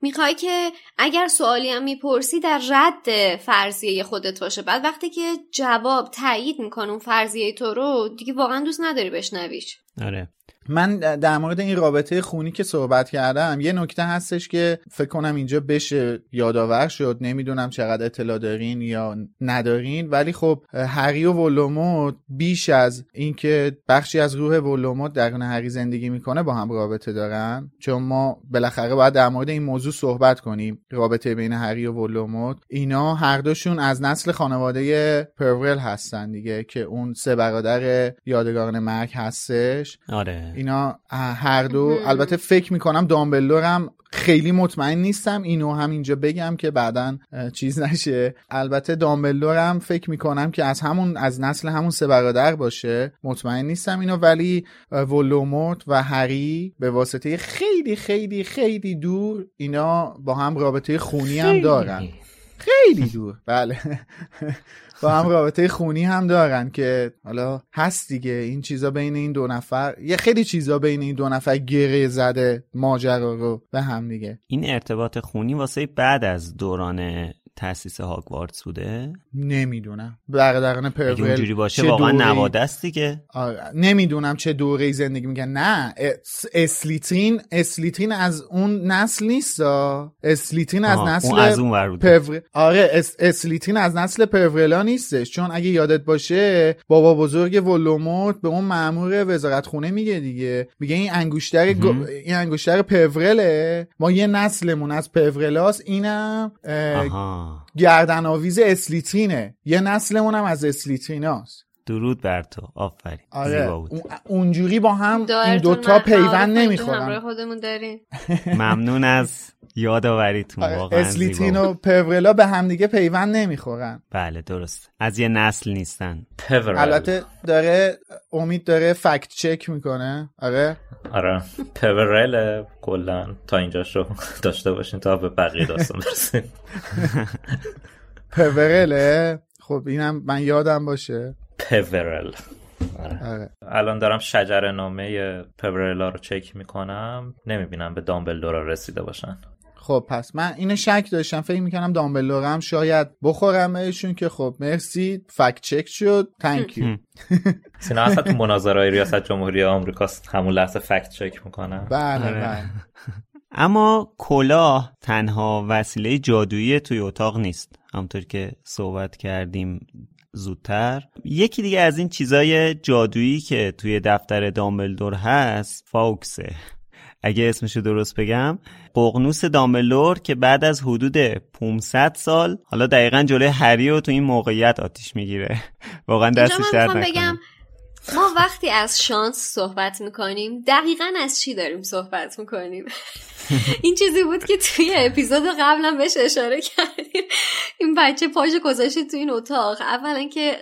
می‌خوای که اگر سوالی هم می‌پرسی در رد فرضیه خودت باشه. بعد وقتی که جواب تایید می‌کنه اون فرضیه تو رو دیگه واقعا دوست نداری بشنویش. آره. من در مورد این رابطه خونی که صحبت کردم یه نکته هستش که فکر کنم اینجا بشه یادآور شد. نمی‌دونم چقدر اطلاع دارین یا ندارین. ولی خب هری و ولوموت بیش از اینکه بخشی از روح ولوموت درون هری زندگی می‌کنه با هم رابطه دارن. چون ما بالاخره باید در مورد این موضوع صحبت کنیم. رابطه بین هری و ولوموت اینا هر دوشون از نسل خانواده پرورل هستن دیگه که اون سه برادر یادگاران مرگ هستش. آره. اینا هر دو. البته فکر می‌کنم دامبلورم خیلی مطمئن نیستم. اینو هم اینجا بگم که بعدا چیز نشه. البته دامبلورم فکر می‌کنم که از همون از نسل همون سه برادر باشه. مطمئن نیستم اینو ولی ولوموت و هری به واسطه خیلی خیلی خیلی دور اینا با هم رابطه خونی هم دارن. خیلی دور. بله. با هم رابطه خونی هم دارن که حالا هست دیگه. این چیزا بین این دو نفر یه خیلی چیزا بین این دو نفر گره زده ماجرا رو به هم دیگه. این ارتباط خونی واسه بعد از دوران تاسیس هاگوارتس بوده؟ نمی‌دونم. برادران اگه پرول اونجوری باشه واقعا دوره‌ای- نواده است دیگه نمی‌دونم چه دوره زندگی میگن نه اس- اسلیترین اسلیترین از اون نسل نیست اسلیترین از نسل اون از اون ور بوده. پور... آره اس... اسلیترین از نسل پرورلا نیستش. چون اگه یادت باشه بابا بزرگ ولوموت به اون مامور وزارت خونه میگه دیگه. میگه این انگشتر مهم. این انگشتر پورله ما یه نسلمون از پورلاست اینم اه، گردن آویز اسلیترینه. یه نسلمون هم از اسلیتریناست. درود بر تو. آفرین. آره. اونجوری با هم این دوتا پیوند نمی‌خورن. خودمون داریم ممنون از یادآوریتون. آره، واقعا اسلیترین زیبا و. پورلا به همدیگه پیوند نمی‌خورن. بله درست. از یه نسل نیستن. پورل البته داره امید داره فکت چک می‌کنه. آره. آره. پورل کلا تا اینجاش رو داشته باشین تا به بقیه داستان برسیم. پورله خب اینم من یادم باشه. پورل. آره. آره. الان دارم شجره نامه پورلا رو چک می‌کنم. نمی‌بینم به دامبلدورا رسیده باشن. خب پس من اینو شک داشتم. فکر می‌کنم دامبلورم شاید بخورم بهشون که خب مرسی. فکت چک شد. تانک یو سینا اصلا تو مناظرهای ریاست جمهوری آمریکا همون لحظه فکت چک می‌کنن بله بله. اما کلاه تنها وسیله جادویی توی اتاق نیست. همطور که صحبت کردیم زودتر. یکی دیگه از این چیزای جادویی که توی دفتر دامبلدور هست فاوکسه اگه اسمشو درست بگم ققنوس دامبلور که بعد از حدود 500 سال حالا دقیقا جلوی هری رو تو این موقعیت آتیش می‌گیره. واقعا دستش درد بگم ما وقتی از شانس صحبت می‌کنیم دقیقا از چی داریم صحبت می‌کنیم؟ این چیزی بود که توی اپیزود قبلا بهش اشاره کردیم. این بچه پاش گذاشته تو این اتاق. اولا که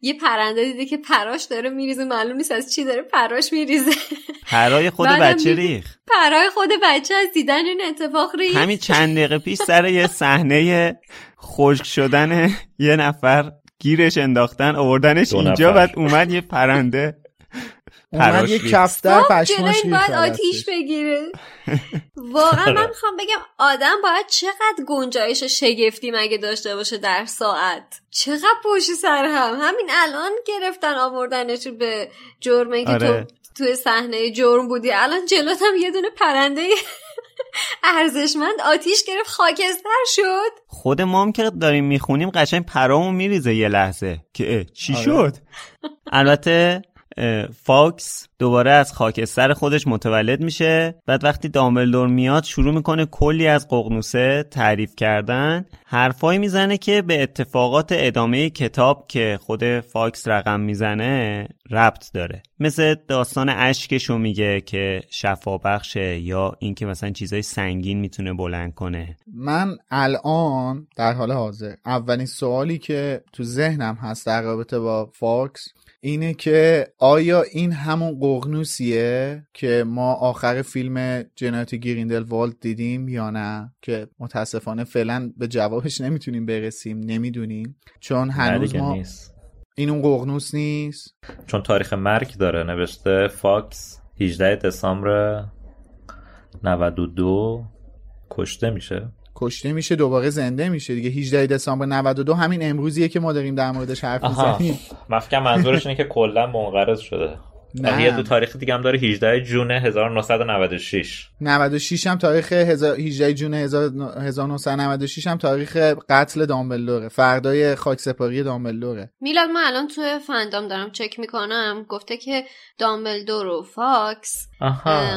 یه پرنده دیده که پراش داره میریزه. معلوم نیست از چی داره پراش میریزه. پرای خود بچه ریخ پرای خود بچه از دیدن این اتفاق ریخ همین چند دقیقه پیش سر یه صحنه خشک شدن یه نفر گیرش انداختن آوردنش اینجا بعد اومد یه پرنده اومد یه کفتر پشماش باید آتیش بگیره. واقعا من می‌خوام بگم آدم باید چقدر گنجایش شگفتی مگه داشته باشه در ساعت. چقدر پشت سر هم. همین الان گرفتن آوردنش به جرمه که تو آره. توی صحنه جرم بودی. الان جلوت هم یه دونه پرنده ارزشمند آتیش گرفت خاکستر شد. خود ما هم که داریم می‌خونیم قشنگ پرامون میریزه یه لحظه. که چی آره. شد؟ البته فاکس دوباره از خاکستر خودش متولد میشه. بعد وقتی دامبلدور میاد شروع می‌کنه کلی از ققنوسه تعریف کردن. حرفایی می‌زنه که به اتفاقات ادامه کتاب که خود فاکس رقم می‌زنه ربط داره. مثل داستان اشکشو میگه که شفابخشه یا اینکه مثلا چیزای سنگین می‌تونه بلند کنه. من الان در حال حاضر اولین سوالی که تو ذهنم هست در رابطه با فاکس اینه که آیا این همون ققنوسیه که ما آخر فیلم جنایت گریندل والد دیدیم یا نه؟ که متاسفانه فعلا به جوابش نمی‌تونیم برسیم نمی‌دونیم. چون هنوز ما نیست. این اون ققنوس نیست. چون تاریخ مرگ داره نوشته فاکس 18 دسامبر 92 کشته میشه. کشته میشه دوباره زنده میشه دیگه. 18 دسامبر 92 همین امروزیه که ما داریم در موردش حرف می‌زنیم. من منظورش اینه که کلا منقرض شده. نه. یه دو تاریخ دیگه هم داره. 18 جون 1996 96 هم تاریخ 18 جون 1996 هم تاریخ قتل دامبلدوره فردای خاک سپاری دامبلدوره میلاد من الان توی fandom دارم چک می‌کنم. گفته که دامبلدور و فاکس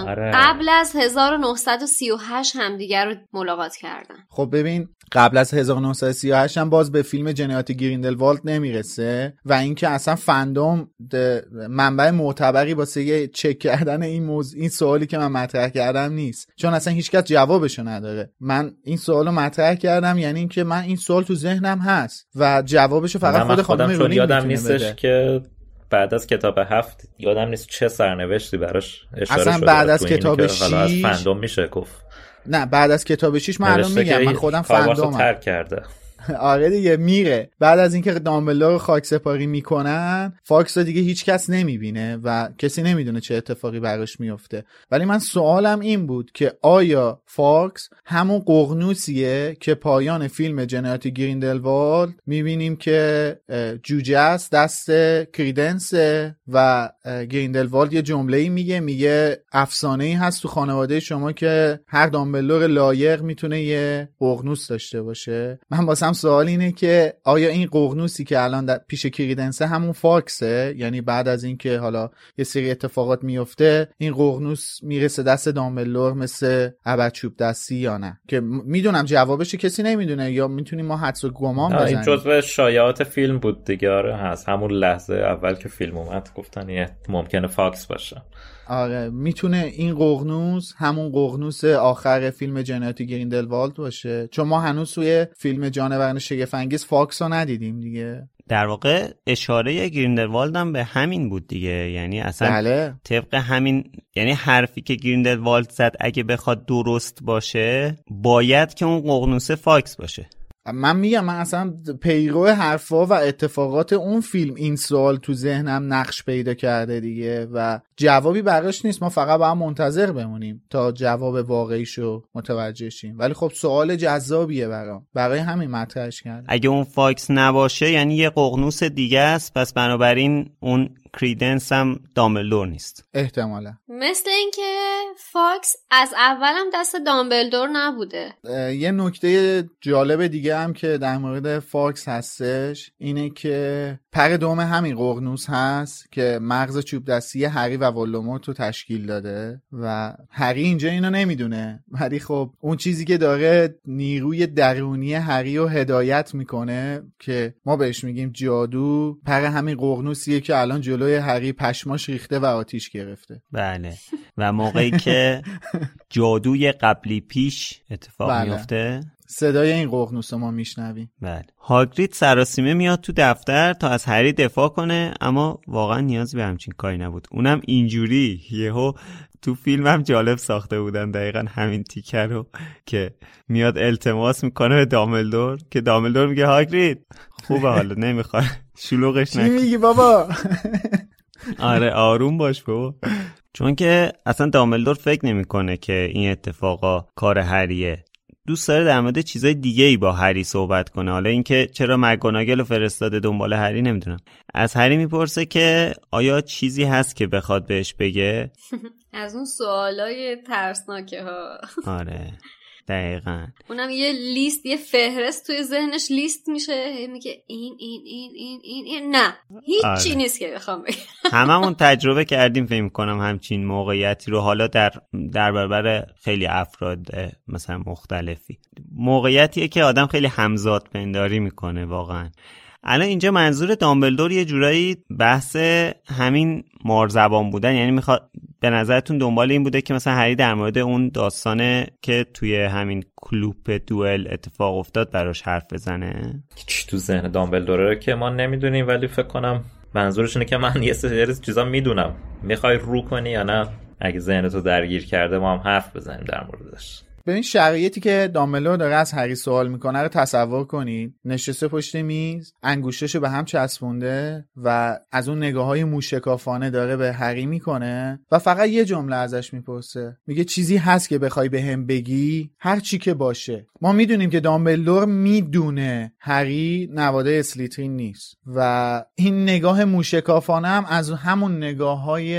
آره. قبل از 1938 هم دیگر رو ملاقات کردن. خب ببین قبل از 1938 هم باز به فیلم جنایات گریندلوالد نمی‌رسه و اینکه اصلا fandom منبع معتبری واسه یه چک کردن این موضوع این سوالی که من مطرح کردم نیست. چون اصلا هیچکس جوابشو نداره. من این سوالو مطرح کردم یعنی اینکه من این سوال تو ذهنم هست و جوابشو فقط خود خانم یادم نیستش که بعد از کتاب هفت یادم نیست چه سرنوشتی براش اشاره اصلا شده بعد از کتاب 6 از fandom میشه گفت. نه بعد از کتاب 6 من الان میگم من خودم fandom م ترک کرده. آره دیگه میره. بعد از اینکه دامبلدور رو خاک سپاری می‌کنن فاکس رو دیگه هیچ کس نمی‌بینه و کسی نمی‌دونه چه اتفاقی براش میفته ولی من سوالم این بود که آیا فاکس همون ققنوسیه که پایان فیلم جنایت گریندلوالد می‌بینیم که جوجه است دست کریدنس و گریندلوالد یه جمله میگه میگه افسانه ای هست تو خانواده شما که هر دامبلدور لایق می‌تونه یه ققنوس داشته باشه. من واسم سوال اینه که آیا این ققنوسی که الان در پیش کریدنسه همون فاکسه؟ یعنی بعد از اینکه حالا یه سری اتفاقات میفته این ققنوس می‌رسه دست دامبلدور مثل ابد دستی یا نه؟ که می‌دونم جوابش کسی نمی‌دونه. یا می‌تونیم ما حدس و گمان بزنیم این جزء شایعات فیلم بود دیگه آره هست. همون لحظه اول که فیلم اومد گفتن یه ممکنه فاکس باشه. آره می‌تونه این ققنوس همون ققنوس آخر فیلم جنایت گریندلوالد باشه. چون ما هنوز توی فیلم جانوران شگفت‌انگیز فاکس رو ندیدیم دیگه. در واقع اشاره گریندلوالد هم به همین بود دیگه. یعنی اصلا بله. طبق همین یعنی حرفی که گریندلوالد زد اگه بخواد درست باشه باید که اون ققنوس فاکس باشه. من میگم من اصلا پیرو حرفا و اتفاقات اون فیلم این سوال تو ذهنم نقش پیدا کرده دیگه و جوابی براش نیست. ما فقط باید منتظر بمونیم تا جواب واقعیشو متوجه شیم. ولی خب سوال جذابیه برام. برای همین مطرحش کردم. اگه اون فاکس نباشه یعنی یه ققنوس دیگه است پس بنابراین اون کریدنس هم دامبلدور نیست. احتمالا. مثل اینکه فاکس از اولم دست دامبلدور نبوده. یه نکته جالب دیگه هم که در مورد فاکس هستش اینه که پر دوم همین ققنوس هست که مغز چوب دستی هری و ولدمورت رو تشکیل داده و هری اینجا اینو نمی‌دونه. ولی خب اون چیزی که داره نیروی درونی هری رو هدایت می‌کنه که ما بهش میگیم جادو پر همین ققنوسیه که الان جلوی هری پشماش ریخته و آتیش گرفته. بله. و موقعی که جادوی قبلی پیش اتفاق بله. میفته صدای این ققنوس ما میشنویم. بله. هاگرید سراسیمه میاد تو دفتر تا از هری دفاع کنه اما واقعا نیازی به همچین کاری نبود. اونم اینجوری یهو تو فیلم هم جالب ساخته بودن دقیقا همین تیکر رو که میاد التماس می‌کنه به داملدور که داملدور میگه هاگرید! خوبه حالا نمی‌خواد. شلوغش نکن. میگی بابا؟ آره آروم باش بابا. چون که اصلا داملدور فکر نمی‌کنه که این اتفاقا کار هریه دوست داره در مورد چیزای دیگه ای با هری صحبت کنه. حالا اینکه چرا مگوناگل فرستاده دنبال هری نمی‌دونم. از هری می‌پرسه که آیا چیزی هست که بخواد بهش بگه؟ از اون سوالای ترسناکه ها آره. دقیقا. اونم یه لیست یه فهرست توی ذهنش لیست میشه. میگه این این این این این, این. نه هیچی آره. نیست که بخوام بگم. هممون تجربه کردیم فکر کنم همچین موقعیتی رو. حالا در در برابر خیلی افراد مثلا مختلفی. موقعیتیه که آدم خیلی همزاد پنداری می‌کنه واقعا. الان اینجا منظور دامبلدور یه جورایی بحث همین مارزبان بودن. یعنی می‌خواد به نظرتون دنبال این بوده که مثلا هری در مورد اون داستانه که توی همین کلوپ دوئل اتفاق افتاد براش حرف بزنه؟ چی تو ذهن دامبلدوره که ما نمی‌دونیم ولی فکر کنم منظورش اینه که من یه سری چیزا می‌دونم. می‌خوای رو کنی یا نه؟ اگه ذهنتو درگیر کرده ما هم حرف بزنیم در موردش. ببین شرایطی که دامبلور داره از هری سوال می‌کنه رو تصور کنید. نشسته پشت میز انگوشتشو به هم چسبونده و از اون نگاه های موشکافانه داره به هری می‌کنه و فقط یه جمله ازش می‌پرسه. میگه چیزی هست که بخوای به هم بگی هر چی که باشه. ما می‌دونیم که دامبلدور می‌دونه هری نواده اسلیترین نیست و این نگاه موشکافانه هم از همون نگاه های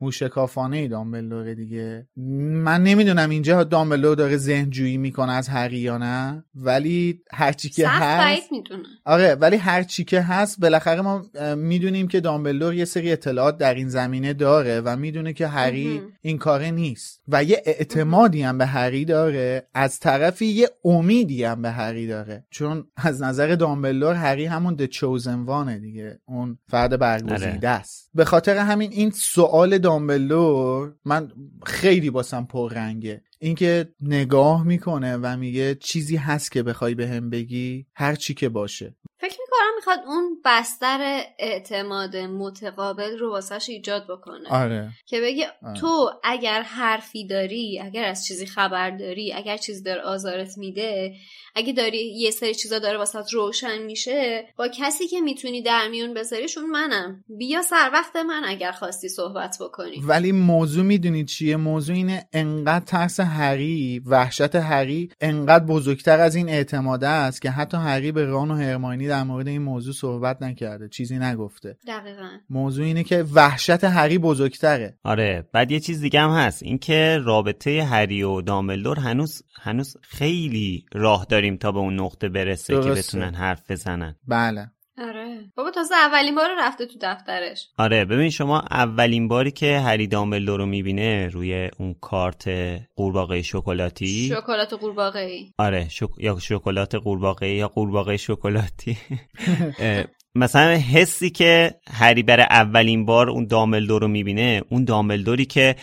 موشکافانه دامبلدور دیگه. من نمی‌دونم اینجا دامبلدور داره ذهن جویی می‌کنه از هری یا نه ولی هرچی که هست می‌دونه. آره ولی هر چی که هست بالاخره ما می‌دونیم که دامبلدور یه سری اطلاعات در این زمینه داره و می‌دونه که هری. این کاره نیست و یه اعتمادی هم به هری داره از طرفی یه امیدی هم به هری داره. چون از نظر دامبلدور هری همون د چوزن وانه دیگه اون فرد برگزیده است. به خاطر همین این سوال دامبلدور من خیلی باسم پررنگه. اینکه نگاه می‌کنه و میگه چیزی هست که بخوای به هم بگی هر چی که باشه. فکر می‌کنم می‌خواد اون بستر اعتماد متقابل رو واسهش ایجاد بکنه. آره. که بگه آره. تو اگر حرفی داری اگر از چیزی خبر داری اگر چیزی داره آزارت میده اگه داری یه سری چیزا داره واسات روشن میشه با کسی که می‌تونی در میون بذاریشون منم. بیا سر وقت من اگر خواستی صحبت بکنی. ولی موضوع می‌دونید چیه؟ موضوع اینه انقدر ترس هری وحشت هری انقدر بزرگتر از این اعتماده است که حتی هری به ران و هرماینی در مورد این موضوع صحبت نکرده چیزی نگفته. دقیقا. موضوع اینه که وحشت هری بزرگتره. آره بعد یه چیز دیگه هم هست اینکه رابطه هری و دامبلدور هنوز هنوز خیلی راه داریم تا به اون نقطه برسه که درسته. بتونن حرف بزنن. بله. آره. بابا تازه اولین بار رفته تو دفترش. آره ببین شما اولین باری که هری دامبلدور رو می‌بینه روی اون کارت قورباغه شکلاتی؟ شکلات قورباغه ای آره شک... یا شکلات قورباغه یا قورباغه شکلاتی؟ مثلا حسی که هری برای اولین بار اون داملدور رو می‌بینه اون داملدوری که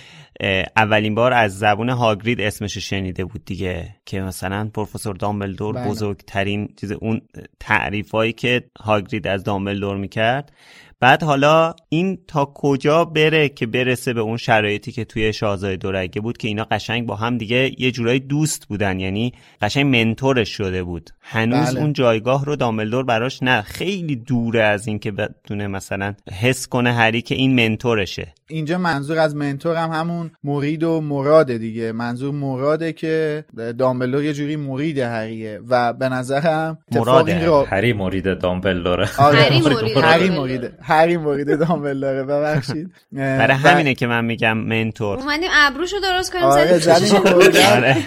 اولین بار از زبون هاگرید اسمش شنیده بود دیگه که مثلا پروفسور دامبلدور بله. بزرگترین چیز اون تعریفایی که هاگرید از دامبلدور می‌کرد بعد حالا این تا کجا بره که برسه به اون شرایطی که توی شاهزاده دورگه بود که اینا قشنگ با هم دیگه یه جورایی دوست بودن یعنی قشنگ منتورش شده بود. هنوز بله. اون جایگاه رو دامبلدور براش نه. خیلی دوره از این که بدونه مثلا حس کنه هری که این منتورشه. اینجا منظور از منتور هم همون مرید و مراده دیگه. منظور مراده که دامبلدور یه جوری مرید هریه و به نظرم مراده. را... هری مرید دامبلدوره. آره. هری مرید. هری مرید. هری مرید دامبلدوره. ببخشید. برای همینه که من میگم منتور. اومدیم ابروشو درست کنیم آره آره.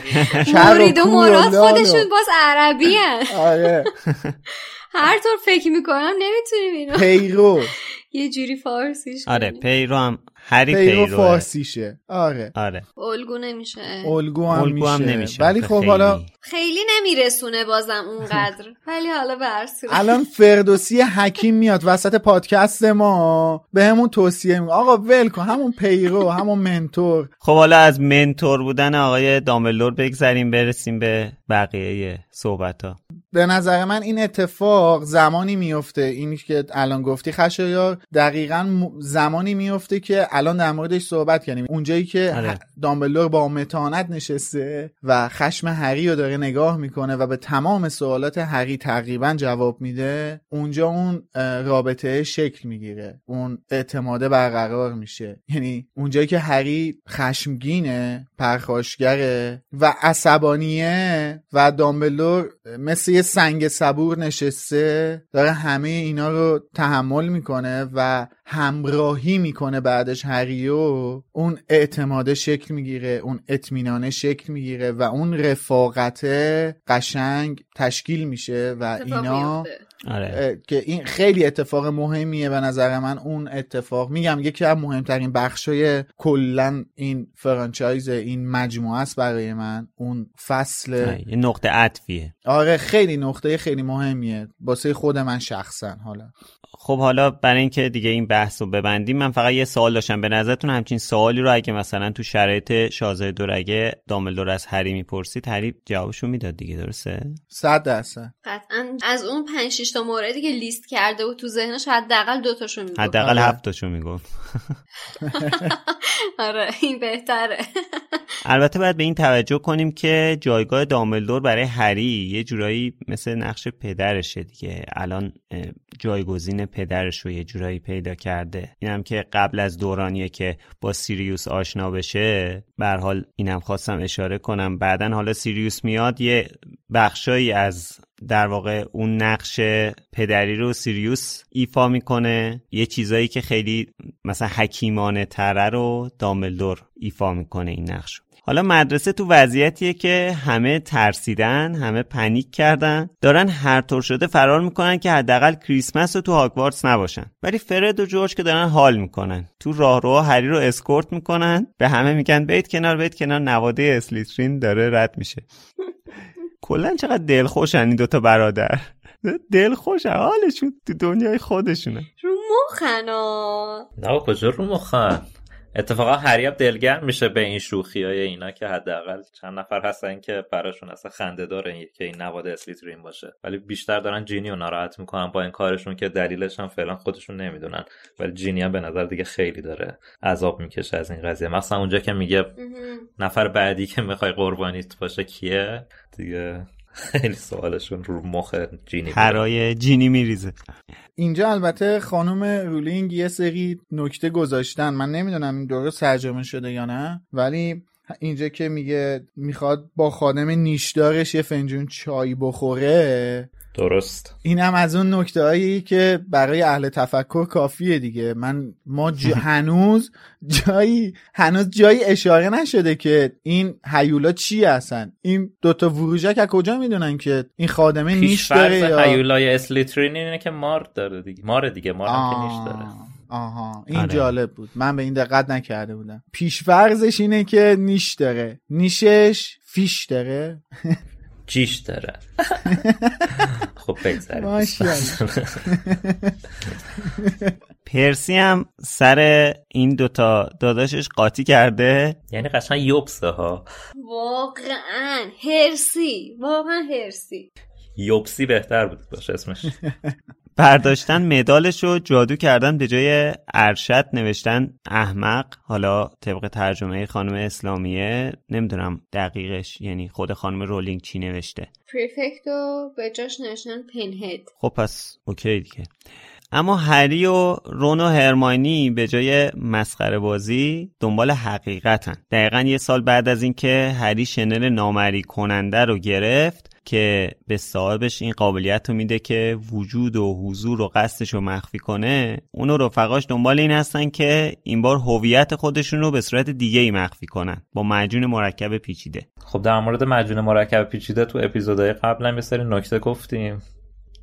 مرید و مراد خودشون باز عربی آره. هر طور فکر می‌کنم نمی‌تونیم اینو پیرو. یه جوری فارسیش آره پیرو هم هری پیرو فارسیشه. آره. آره. الگو نمیشه. الگو هم, الگو هم نمیشه. ولی خب حالا خیلی. نمیرسونه بازم اونقدر. ولی حالا به الان فردوسی حکیم میاد وسط پادکست ما. به همون توصیه می آقا ول کن. همون پیرو همون منتور. خب حالا از منتور بودن آقای داملور بگذریم برسیم به بقیه صحبت ها به نظر من این اتفاق زمانی میفته این که الان گفتی خشایار دقیقا زمانی میفته که الان در موردش صحبت کردیم اونجایی که آره. دامبلور با متانت نشسته و خشم هری رو داره نگاه می‌کنه و به تمام سوالات هری تقریبا جواب میده اونجا اون رابطه شکل می‌گیره. اون اعتماده برقرار میشه. یعنی اونجایی که هری خشمگینه پرخاشگره و عصبانیه و دامبلور مثل یه سنگ صبور نشسته داره همه اینا رو تحمل می‌کنه و همراهی می‌کنه بعدش هریو. اون اعتماد شکل می‌گیره اون اطمینانه شکل می‌گیره و اون رفاقت قشنگ تشکیل میشه و اینا آره. که این خیلی اتفاق مهمیه به نظر من. اون اتفاق میگم یکی از مهمترین بخشای کلا این فرانچایز این مجموعه است برای من. اون فصل یه نقطه عطفیه. آره خیلی نقطه خیلی مهمیه. واسه خود من شخصا حالا. خب حالا برای اینکه دیگه این بحث رو ببندیم من فقط یه سوال داشتم. به نظرتون همچین سوالی رو اگه مثلا تو شرایط شازده دورگه داملدور از هری می‌پرسید هری جوابشو می‌داد دیگه درسته؟ صد درصد. قطعا. از اون 5 تا موردی که لیست کرده و تو ذهنش حداقل دو تاشو می‌گفت. حداقل آره. هفت تاشو می‌گفت. آره این بهتره. البته باید به این توجه کنیم که جایگاه داملدور برای هری یه جورایی مثل نقش پدرشه دیگه. الان جایگزین پدرش رو یه جورایی پیدا کرده. اینم که قبل از دورانیه که با سیریوس آشنا بشه بر حال اینم خواستم اشاره کنم. بعدا حالا سیریوس میاد یه بخشایی از در واقع اون نقش پدری رو سیریوس ایفا می‌کنه. یه چیزایی که خیلی مثلا حکیمانه تره رو دامبلدور ایفا می‌کنه این نقش حالا مدرسه تو وضعیتیه که همه ترسیدن همه panic کردن. دارن هر طور شده فرار می‌کنن که حداقل کریسمس رو تو هاگوارتس نباشن. ولی فرد و جورج که دارن حال می‌کنن. تو راهرو هری رو اسکورت می‌کنن. به همه میگن برید کنار برید کنار. نواده اسلیترین داره رد میشه. کلا چقدر دلخوشن این دوتا برادر. دلخوشن حالشون تو دنیای خودشونه. رو مخن نه کجا رو مخن؟ اتفاقا هریب دلگرم میشه به این شوخی های اینا که حداقل چند نفر هستن که براشون اصلا خنده داره که این نواد اسلیترین باشه. ولی بیشتر دارن جینی رو ناراحت می‌کنن با این کارشون که دلیلش هم فعلا خودشون نمی‌دونن. ولی جینی هم به نظر دیگه خیلی داره عذاب می‌کشه از این قضیه. مثلا اونجا که میگه نفر بعدی که می‌خوای قربانیت باشه کیه؟ دیگه خیلی سوالشون رو مخ جینی هرای جینی میریزه. اینجا البته خانم رولینگ یه سری نکته گذاشتن. من نمی‌دونم این درست ترجمه شده یا نه ولی اینجا که میگه می‌خواد با خانم نیشدارش یه فنجون چای بخوره درست. این هم از اون نکته هایی که برای اهل تفکر کافیه دیگه. من ما هنوز جایی هنوز جایی اشاره نشده که این هیولا چی هستن. این دوتا وروژک از کجا می‌دونن که این خادمه نیش داره یا هیولای اسلیترین اینه که مار داره دیگه. مار دیگه مار هم که نیش داره. آها. این آره. جالب بود. من به این دقت نکرده بودم. پیشفرزش اینه که نیش داره. نیشش فیش داره. جیش داره؟ خب بگذاریم. پرسی هم سر این دوتا داداشش قاطی کرده. یعنی قشنگ یوبسه ها. واقعا. هرسی. واقعا هرسی. یوبسی بهتر بود باشه اسمش. برداشتن مدالش رو جادو کردن به جای ارشد نوشتن احمق حالا طبق ترجمه خانم اسلامیه نمی‌دونم دقیقش یعنی خود خانم رولینگ چی نوشته. پریفکت رو به جاش نوشتن پینهد خب پس اوکی دیگه. اما هری و رون و هرماینی به جای مسخره بازی دنبال حقیقتن. دقیقا یه سال بعد از اینکه هری شنل نامری کننده رو گرفت که به صاحبش این قابلیت رو میده که وجود و حضور و قصدش رو مخفی کنه اونو رفقاش دنبال این هستن که این بار هویت خودشون رو به صورت دیگه ای مخفی کنن. با معجون مرکب پیچیده. خب در مورد معجون مرکب پیچیده تو اپیزودهای قبل هم یه سری نکته گفتیم.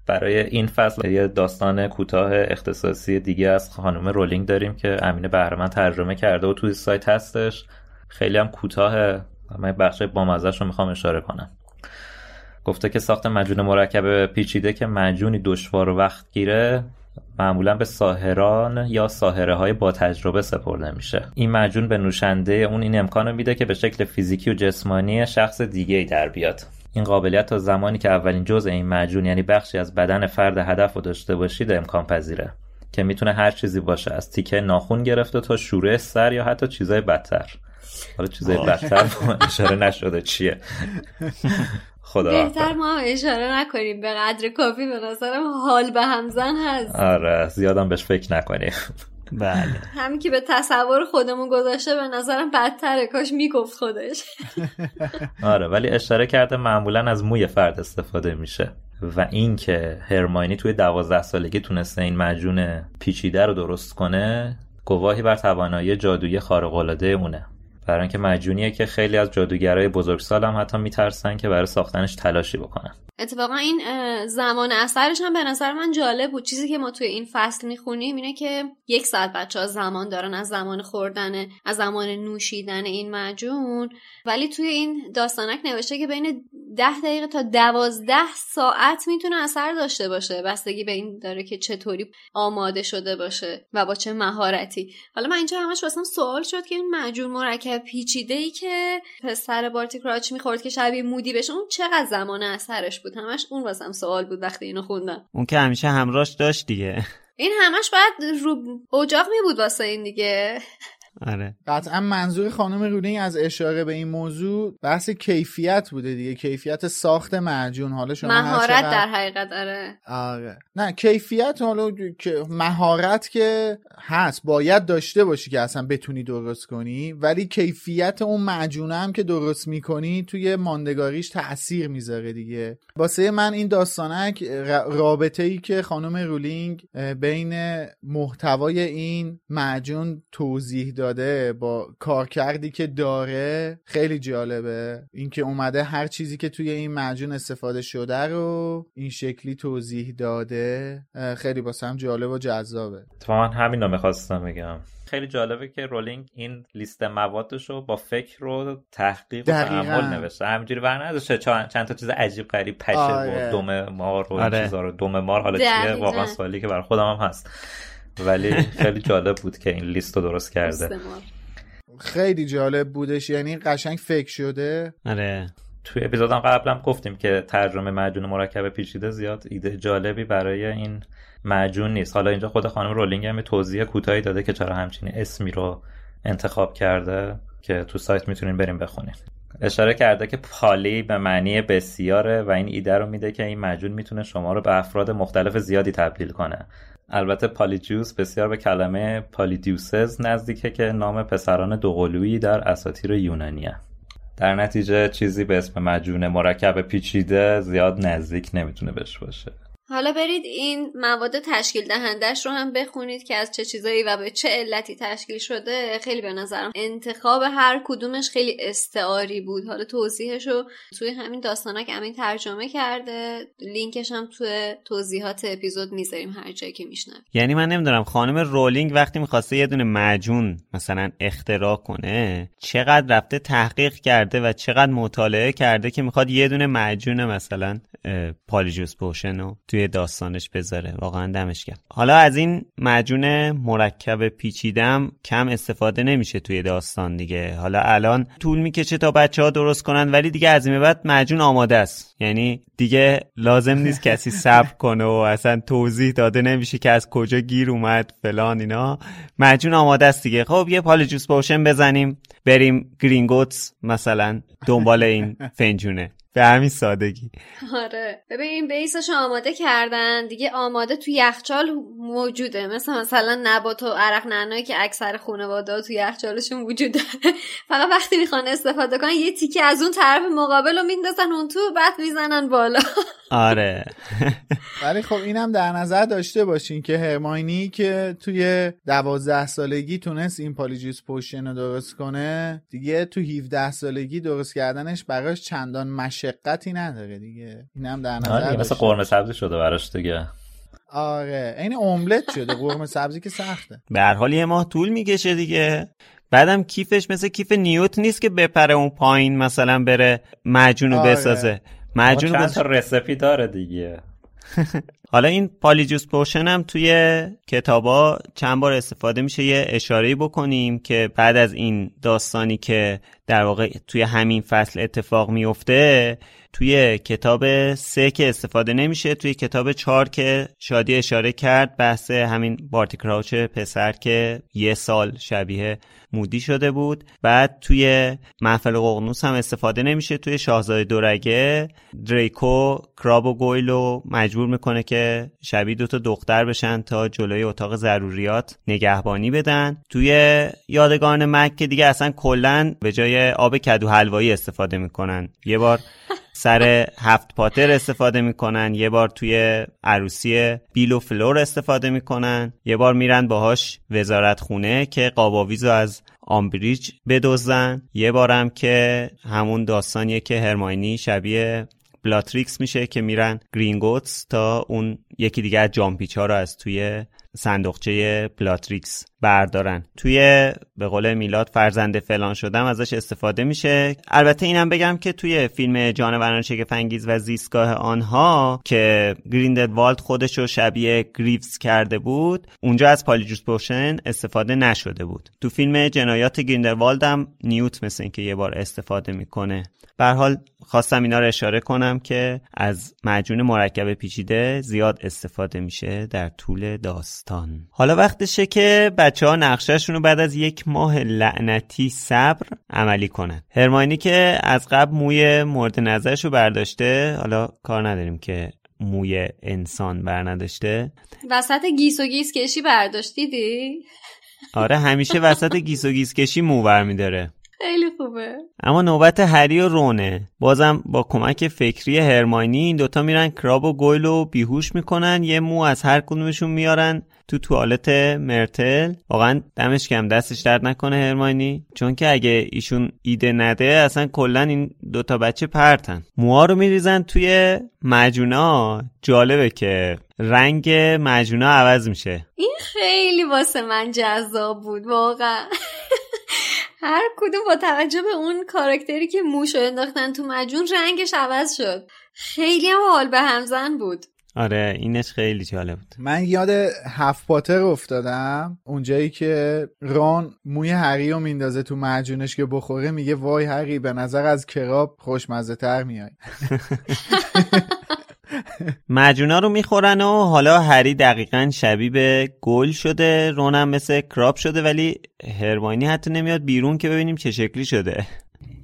برای این فصل یه داستان کوتاه اختصاصی دیگه از خانم رولینگ داریم که امین بهرمن ترجمه کرده و توی سایت هستش. خیلی هم کوتاه من بخش بامزش رو می‌خوام اشاره کنم. گفته که ساخت مجون مرکب پیچیده که مجونی دشوار و وقت گیره معمولا به ساهران یا ساهره های با تجربه سپرده میشه. این مجون به نوشنده اون این امکان میده که به شکل فیزیکی و جسمانی شخص دیگه ای در بیاد. این قابلیت تا زمانی که اولین جزء این مجون یعنی بخشی از بدن فرد هدف رو داشته باشید امکان پذیره. که می‌تونه هر چیزی باشه از تیکه ناخون گرفته تا شوره سر یا حتی چیزای بدتر. حالا چیزای بدتر اشاره نشده چیه. خدا بهتر ما اشاره نکنیم. به قدر کافی به نظرم حال به همزن هست. آره زیادم بهش فکر نکنیم. بله. همین که به تصور خودمون گذاشته به نظرم بدتره. کاش می‌گفت خودش. آره ولی اشاره کرده معمولا از موی فرد استفاده میشه. و اینکه هرماینی توی دوازده سالگی تونسته این مجون پیچیده رو درست کنه گواهی بر توانایی جادویی خارق العاده اونه. برای اینکه مجونیه که خیلی از جادوگرای بزرگسال هم حتی میترسن که برای ساختنش تلاشی بکنن. اتفاقا این زمان اثرش هم به نظر من جالب بود. چیزی که ما توی این فصل می‌خونیم اینه که یک ساعت بچه ها زمان دارن از زمان خوردن از زمان نوشیدن این مجون. ولی توی این داستانک نوشته که بین ده دقیقه تا دوازده ساعت می‌تونه اثر داشته باشه. بستگی به این داره که چطوری آماده شده باشه و با چه مهارتی. حالا من اینجا همش واسم سوال شد که این مجون مرکب پیچیده ای که پسر بارتی کراچ می‌خورد که شبیه مودی بشه اون چقدر زمان اثرش همش اون واسم سوال بود وقتی اینو خوندم. اون که همیشه همراهش داشت دیگه. این همش باید رو اجاق می بود واسه این دیگه. آره. قطعا منظور خانم رولینگ از اشاره به این موضوع بحث کیفیت بوده دیگه کیفیت ساخت معجون. حالا شما مهارت در حقیقت آره. آره. نه کیفیت حالا مهارت که هست باید داشته باشی که اصلا بتونی درست کنی ولی کیفیت اون معجونه هم که درست می‌کنی توی ماندگاریش تاثیر می‌ذاره دیگه. واسه من این داستانک رابطه ای که خانم رولینگ بین محتوای این معجون توضیح داد داده با کارکردی که داره خیلی جالبه. اینکه اومده هر چیزی که توی این معجون استفاده شده رو این شکلی توضیح داده خیلی هم جالب و جذابه. تو من همین رو می‌خواستم بگم. خیلی جالبه که رولینگ این لیست موادش رو با فکر رو تحقیق و تعمل نوشته. همینجوری ور نداشته. چند تا چیز عجیب غریب پشه آره. و دم مار و آره. چیزا رو دم مار حالا چیه؟ واقعا سوالی که بر خودم هم هست. ولی خیلی جالب بود که این لیست رو درست کرده. خیلی جالب بودش. یعنی قشنگ فکر شده. آره. توی اپیزودم قبلم گفتیم که ترجمه معجون مرکب پیچیده زیاد ایده جالبی برای این معجون نیست. حالا اینجا خود خانم رولینگ هم توضیح کوتاهی داده که چرا همچین اسمی رو انتخاب کرده که تو سایت می‌تونین بریم بخونین اشاره کرده که پالی به معنی بسیاره و این ایده رو میده که این مجون می‌تونه شما رو به افراد مختلف زیادی تبدیل کنه. البته پالیجوس بسیار به کلمه پالیدیوسز نزدیکه که نام پسران دوقلویی در اساطیر یونانیه در نتیجه چیزی به اسم مجون مرکب پیچیده زیاد نزدیک نمی‌تونه بهش باشه. حالا برید این مواد تشکیل دهندش رو هم بخونید که از چه چیزایی و به چه علتی تشکیل شده خیلی به نظرم انتخاب هر کدومش خیلی استعاری بود. حالا توضیحش رو توی همین داستانک همین ترجمه کرده. لینکش هم توی توضیحات اپیزود می‌ذاریم هر جایی که میشنم یعنی من نمی‌دونم خانم رولینگ وقتی می‌خواسته یه دونه مجون مثلا اختراع کنه چقدر رفته تحقیق کرده و چقدر مطالعه کرده که می‌خواد یه دونه مجون مثلا پالیجوس پوشن رو داستانش بذاره. واقعا دمش کرد حالا از این مجون مرکب پیچیدم کم استفاده نمیشه توی داستان دیگه. حالا الان طول می‌کشه تا بچه ها درست کنن ولی دیگه از این بعد مجون آماده است. یعنی دیگه لازم نیست کسی صبر کنه و اصلا توضیح داده نمیشه که از کجا گیر اومد فلان اینا. مجون آماده است دیگه. خب یه پال جوس بزنیم. بریم گرینگوتس مثلا دنبال این فنجونه. به همین سادگی. آره. ببین بیسش آماده کردن. دیگه آماده تو یخچال موجوده. مثل مثلا نبات و عرق نعنایی که اکثر خانواده تو یخچالشون وجود فقط وقتی می‌خوان استفاده کنن یه تیکه از اون طرف مقابل رو میندازن اون تو بعد می‌زنن بالا. آره. ولی خب اینم در نظر داشته باشین که هرماینی که توی دوازده سالگی تونست این پالیجیس پوشن رو درست کنه دیگه تو 17 سالگی درست کردنش براش چندان مشقتی نداره دیگه. اینم در نظر آره مثل قرمه سبزی شده براش دیگه. آره این املت شده. قرمه سبزی که سخته. به هر حال یه ماه طول می‌کشه دیگه. بعدم کیفش مثل کیف نیوت نیست که بپره اون پایین مثلا بره معجون رو آره. بسازه. معجون چند بس... تا رسپی داره دیگه. حالا این پالیجوس پوشن هم توی کتابا چند بار استفاده میشه یه اشاره بکنیم که بعد از این داستانی که در واقع توی همین فصل اتفاق میفته توی کتاب سه که استفاده نمیشه توی کتاب چهار که شادی اشاره کرد بحث همین بارتی کراوچ پسر که یه سال شبیه مودی شده بود. بعد توی محفل ققنوس هم استفاده نمیشه توی شاهزاده دورگه دریکو کراب و گویلو مجبور می‌کنه که شبیه دوتا دختر بشن تا جلوی اتاق ضروریات نگهبانی بدن. توی یادگان مک که دیگه اصلا کلا به جای آب کدو حلوایی استفاده می‌کنن. یه بار سر هفت پاتر استفاده می‌کنن یه بار توی عروسی بیل و فلور استفاده می‌کنن یه بار میرن باهاش وزارت خونه که قاب‌آویز رو از آمبریج بدزدن یه بارم که همون داستانیه که هرماینی شبیه بلاتریکس میشه که میرن گرینگوتس تا اون یکی دیگه از جان‌پیچ ها رو از توی صندوقچه بلاتریکس بردارن. توی به قول میلاد فرزند فلان شدم ازش استفاده میشه. البته اینم بگم که توی فیلم جانوران شگفت‌انگیز و زیستگاه آنها که گریندل والد خودش رو شبیه گریفز کرده بود اونجا از Polyjuice Potion استفاده نشده بود. تو فیلم جنایات گریندلوالد هم نیوت مثل اینکه یه بار استفاده می‌کنه. به حال خواستم اینا رو اشاره کنم که از معجون مرکب پیچیده زیاد استفاده میشه در طول داستان. حالا وقتشه که بچه ها نقشه‌شون رو بعد از یک ماه لعنتی صبر عملی کنن. هرماینی که از قبل موی مورد نظرش رو برداشته حالا کار نداریم که موی انسان بر نداشته. وسط گیس و گیس کشی برداشتیدی؟ آره همیشه وسط گیس و گیس کشی مو برمیداره. خیلی خوبه. اما نوبت هری و رونه. بازم با کمک فکری هرماینی این دوتا میرن کراب و گویل و بیهوش می‌کنن. یه مو از هر کدومشون میارن تو توالت مرتل. واقعا دمش کم دستش درد نکنه هرماینی. چون که اگه ایشون ایده نده اصلا کلا این دوتا بچه پرتن. موها رو میریزن توی مجونا. جالبه که رنگ مجونا عوض میشه. این خیلی واسه من جذاب بود واقعا. هر کدوم با توجه به اون کاراکتری که موشو انداختن تو مجون رنگش عوض شد. خیلی هم حال به همزن بود. آره اینش خیلی جالب بود. من یاد هفت پاتر افتادم. اونجایی که ران موی هری رو میندازه تو معجونش که بخوره میگه وای هری به نظر از کراب خوشمزه تر میای. مجونا رو می‌خورن و حالا هری دقیقا شبیه به گل شده رونم مثل کراب شده ولی هرماینی حتی نمیاد بیرون که ببینیم چه شکلی شده.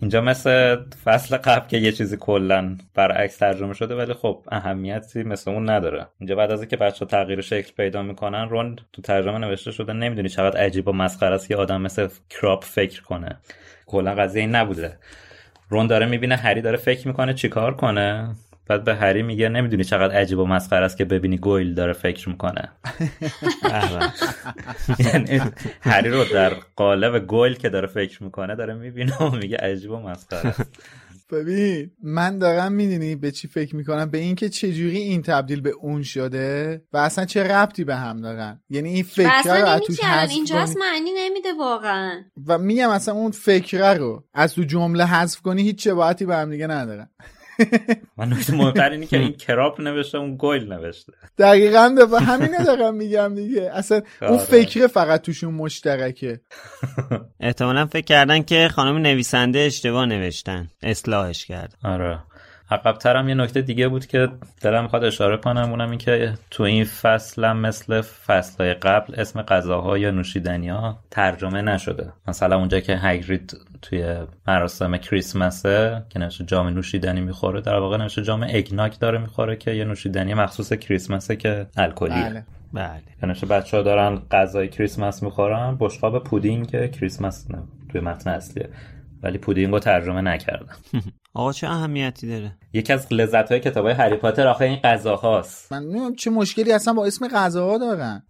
اینجا مثل فصل قبل که یه چیزی کلا برعکس ترجمه شده ولی خب اهمیتی مثل اون نداره. اینجا بعد از اینکه بچه تغییر شکل پیدا می‌کنن رون تو ترجمه نوشته شده نمی‌دونی چقدر عجیب و مسخره است یه آدم مثل کراپ فکر کنه. کلا قضیه این نبوده. رون داره می‌بینه هری داره فکر می‌کنه چیکار کنه. بعد به هری میگه نمی‌دونی چقدر عجیب و مسخره است که ببینی گویل داره فکر می‌کنه. یعنی هری رو در قالب گویل که داره فکر می‌کنه داره می‌بینه و میگه عجیب و مسخره است. ببین من دارم می‌دونی به چی فکر می‌کنم؟ به اینکه چجوری این تبدیل به اون شده و اصلا چه ربطی به هم دارن؟ یعنی این فکر رو از توش حذف اینجا کنی- اصلا معنی نمیده واقعا. و میگم اصلا اون فکره رو از تو جمله حذف کنی هیچ شباهتی به هم دیگه ندارن من نکته مهمتر اینه که این کراپ نوشته اون گویل نوشته. دقیقا به همینه دارم میگم دیگه. اصلا اون آره. فکر فقط توشون مشترکه. احتمالا فکر کردن که خانم نویسنده اشتباه نوشتن. اصلاحش کرد. آره. عقبتر هم یه نکته دیگه بود که دلم می‌خواد اشاره کنم اونم این که تو این فصل هم مثل فصلهای قبل اسم غذاها یا نوشیدنی ها ترجمه نشده. مثلا اونجا که هگرید توی مراسم کریسمسه که نوشته جام نوشیدنی می‌خوره در واقع نوشته جام eggnog داره می‌خوره که یه نوشیدنی مخصوص کریسمسه که الکلیه. بله. بله. نوشته بچه ها دارن غذای کریسمس می‌خورن بشقاب پودینگ کریسمس نه توی متن اصلیه. ولی پودینگ رو ترجمه نکردن آقا چه اهمیتی داره؟ یکی از لذت های کتاب های هری پاتر آخه این غذاهاست. من نمی‌دونم چه مشکلی اصلا با اسم غذاها دارن.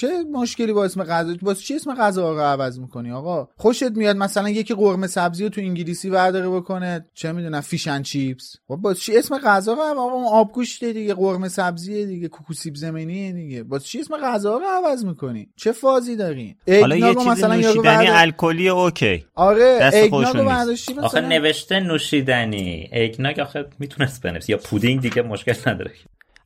چه مشکلی با اسم غذا؟ واسه چی اسم غذا رو عوض می‌کنی آقا؟ خوشت میاد مثلا یکی قرمه سبزی رو تو انگلیسی برداره بکنه چه می‌دونم fish and chips. خب با چی اسم غذا رو آقا اون آبگوشته دیگه قرمه سبزیه دیگه کوکو سیب زمینیه دیگه. با چی اسم غذا رو عوض می‌کنی؟ چه فازی دارین حالا یه اگناگو چیز مثلا نوشیدنی الکلی اوکی. آره. برداشتی آخه نوشته نوشیدنی. اگناگ آخه می‌تونست بنویسی یا پودینگ دیگه مشکل نداره.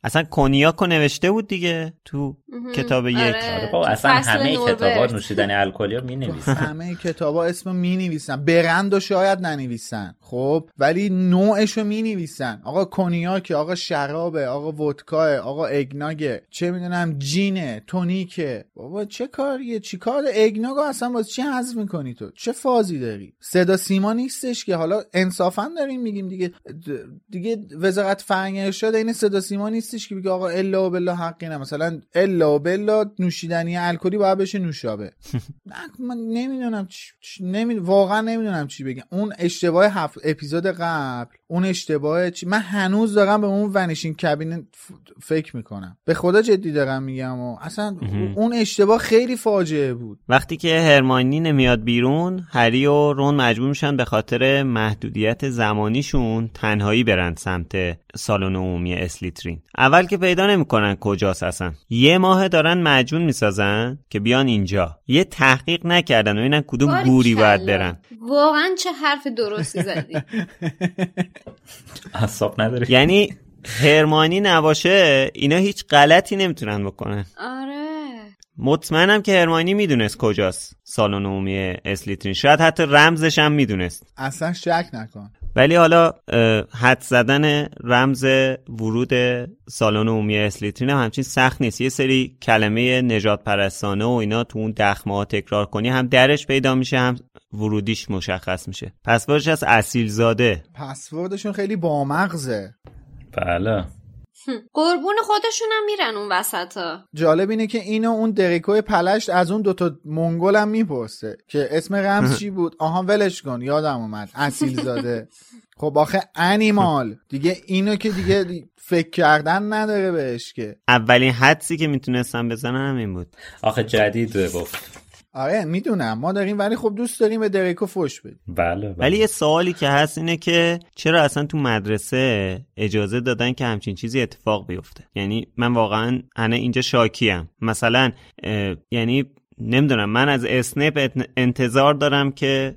اصلا کنیاکو نوشته بود دیگه تو کتاب یک. آره. آره بابا تو اصلا همه. کتابا نوشیدنی الکلی می نویسن همه کتابا اسم می نویسن برند و شاید ننویسن. خب؟ ولی نوعشو می نویسن آقا کنیاکه آقا شرابه آقا ودکاه آقا اگناگه. چه می‌دونم جینه تونیکه. بابا چه کاریه؟ چی کار؟ اگناگو اصلا واسه چی حذف می‌کنی تو؟ چه فازی داری؟ صدا سیما نیستش که. حالا انصافا داریم میگیم دیگه. دیگه وزارت فرهنگ ارشاد این صدا سیما نیستش که بگه آقا الا و بلا حقی نه. مثلا الا و بلا نوشیدنی الکلی باید بشه نوشابه. نه من نمی‌دونم چ... چ- نمی... واقعا نمی‌دونم چی بگم. اون اشتباه هفت اپیزود قبل اون اشتباه چی من هنوز دارم به اون ونیشین کابین ف- فکر می‌کنم. به خدا جدی دارم میگم و اصلا اون اشتباه خیلی فاجعه بود. وقتی که هرماینی نمیاد بیرون هری و رون مجبور میشن به خاطر محدودیت زمانیشون تنهایی برن سمت سالن عمومی اسلیترین. اول که پیدا نمی‌کنن کجاست اصلا. یه ماه دارن مجون می‌سازن که بیان اینجا. یه تحقیق نکردن و اینن کدوم. گوری باید برن. واقعا چه حرف درستی زدی. اصاب نداره. یعنی هرمانی نباشه اینا هیچ غلطی نمی‌تونن بکنن. آره. مطمئنم که هرمانی می‌دونست کجاست. سالن عمومی اسلیترین. شاید حتی رمزش هم می‌دونست. اصلا شک نکن. ولی حالا حد زدن رمز ورود سالن عمومی اسلیترین هم همچین سخت نیست. یه سری کلمه نجات پرستانه و اینا تو اون دخمه ها تکرار کنی هم درش پیدا میشه هم ورودیش مشخص میشه. پسوردش از اصیل زاده پسوردشون خیلی بامغزه. بله. قربون خودشون هم میرن اون وسط ها جالب اینه که اینو اون دریکوی پلشت از اون دوتا منگل هم می‌پرسه که اسم رمز چی بود؟ آها ولش کن یادم اومد. اصیل زاده. خب آخه انیمال. دیگه اینو که دیگه فکر کردن نداره بهش که. اولین حدسی که می‌تونستم بزنن هم این بود. آخه جدید گفت آره می‌دونم. ما داریم ولی خب دوست داریم به دریکو فوش بدیم. بله, بله. ولی یه سوالی که هست اینه که چرا اصلا تو مدرسه اجازه دادن که همچین چیزی اتفاق بیفته؟ یعنی من واقعا انا اینجا شاکیم. مثلا یعنی نمی‌دونم من از اسنپ انتظار دارم که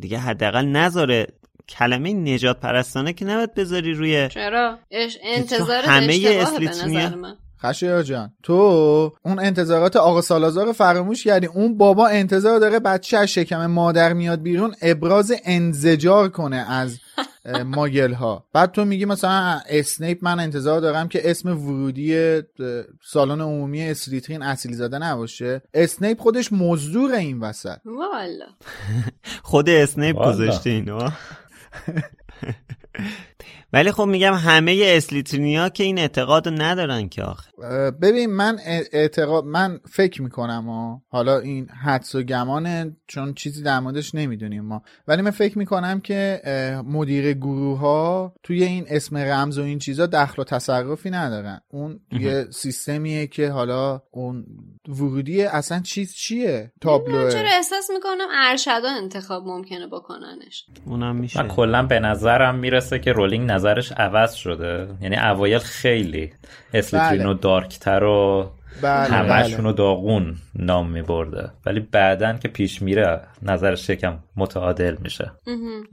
دیگه حداقل نذاره کلمه نجات پرستانه که نباید بذاری روی چرا؟ اش... انتظارت همه اشتباهه خشایار جان. تو اون انتظارات آقا سالازار رو فراموش کردی؟ اون بابا انتظار داره بچه از شکم مادر میاد بیرون ابراز انزجار کنه از ماگل ها بعد تو میگی مثلا اسنیپ من انتظار دارم که اسم ورودی سالن عمومی اسلیترین اصیل زاده نباشه. اسنیپ خودش مزدور این وسط. والا. خود اسنیپ. گذاشته اینو. ولی خب میگم همه اسلیترینیا که این اعتقاد رو ندارن که آخه. ببین من اعتقاد من فکر می‌کنم ها. حالا این حدس و گمانه چون چیزی در موردش نمی‌دونیم ما. ولی من فکر می‌کنم که مدیر گروه ها توی این اسم رمز و این چیزا دخل و تصرفی ندارن. اون یه سیستمیه که حالا اون ورودی اصلا چیز چیه؟ تابلوه چرا احساس می‌کنم ارشدا انتخاب ممکنه بکننش. اونم میشه. کلا به نظرم می‌رسه که رولینگ نظرش عوض شده؟ یعنی اوایل خیلی اسلیترین بله. و دارکتر و بله همشون بله. رو داغون نام میبرده. ولی بعدا که پیش میره نظرش یکم متعادل میشه.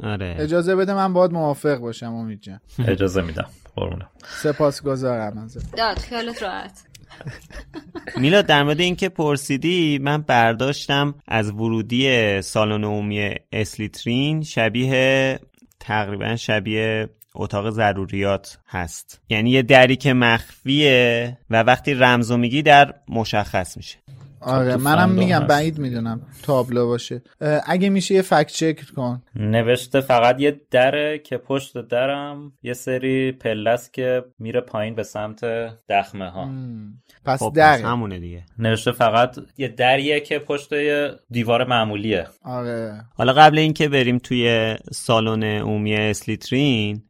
آره. اجازه بده من باید موافق باشم امید جان. اجازه میدم. قربونم سپاسگزارم ازت. داد خیالت راحت. میلاد در مورد اینکه پرسیدی من برداشتم از ورودی سالن عمومی اسلیترین شبیه تقریبا شبیه اتاق ضروریات هست. یعنی یه دری که مخفیه و وقتی رمزو میگی در مشخص میشه. آره تو منم میگم هست. بعید می‌دونم تابلو باشه. اگه میشه یه فکت چک کن. نوشته فقط یه دره که پشت درم یه سری پلس که میره پایین به سمت دخمه ها. مم. پس خب پس دره. همونه دیگه. نوشته فقط یه دریه که پشت یه دیوار معمولیه. آره. حالا قبل اینکه بریم توی سالن عمومی اسلیترین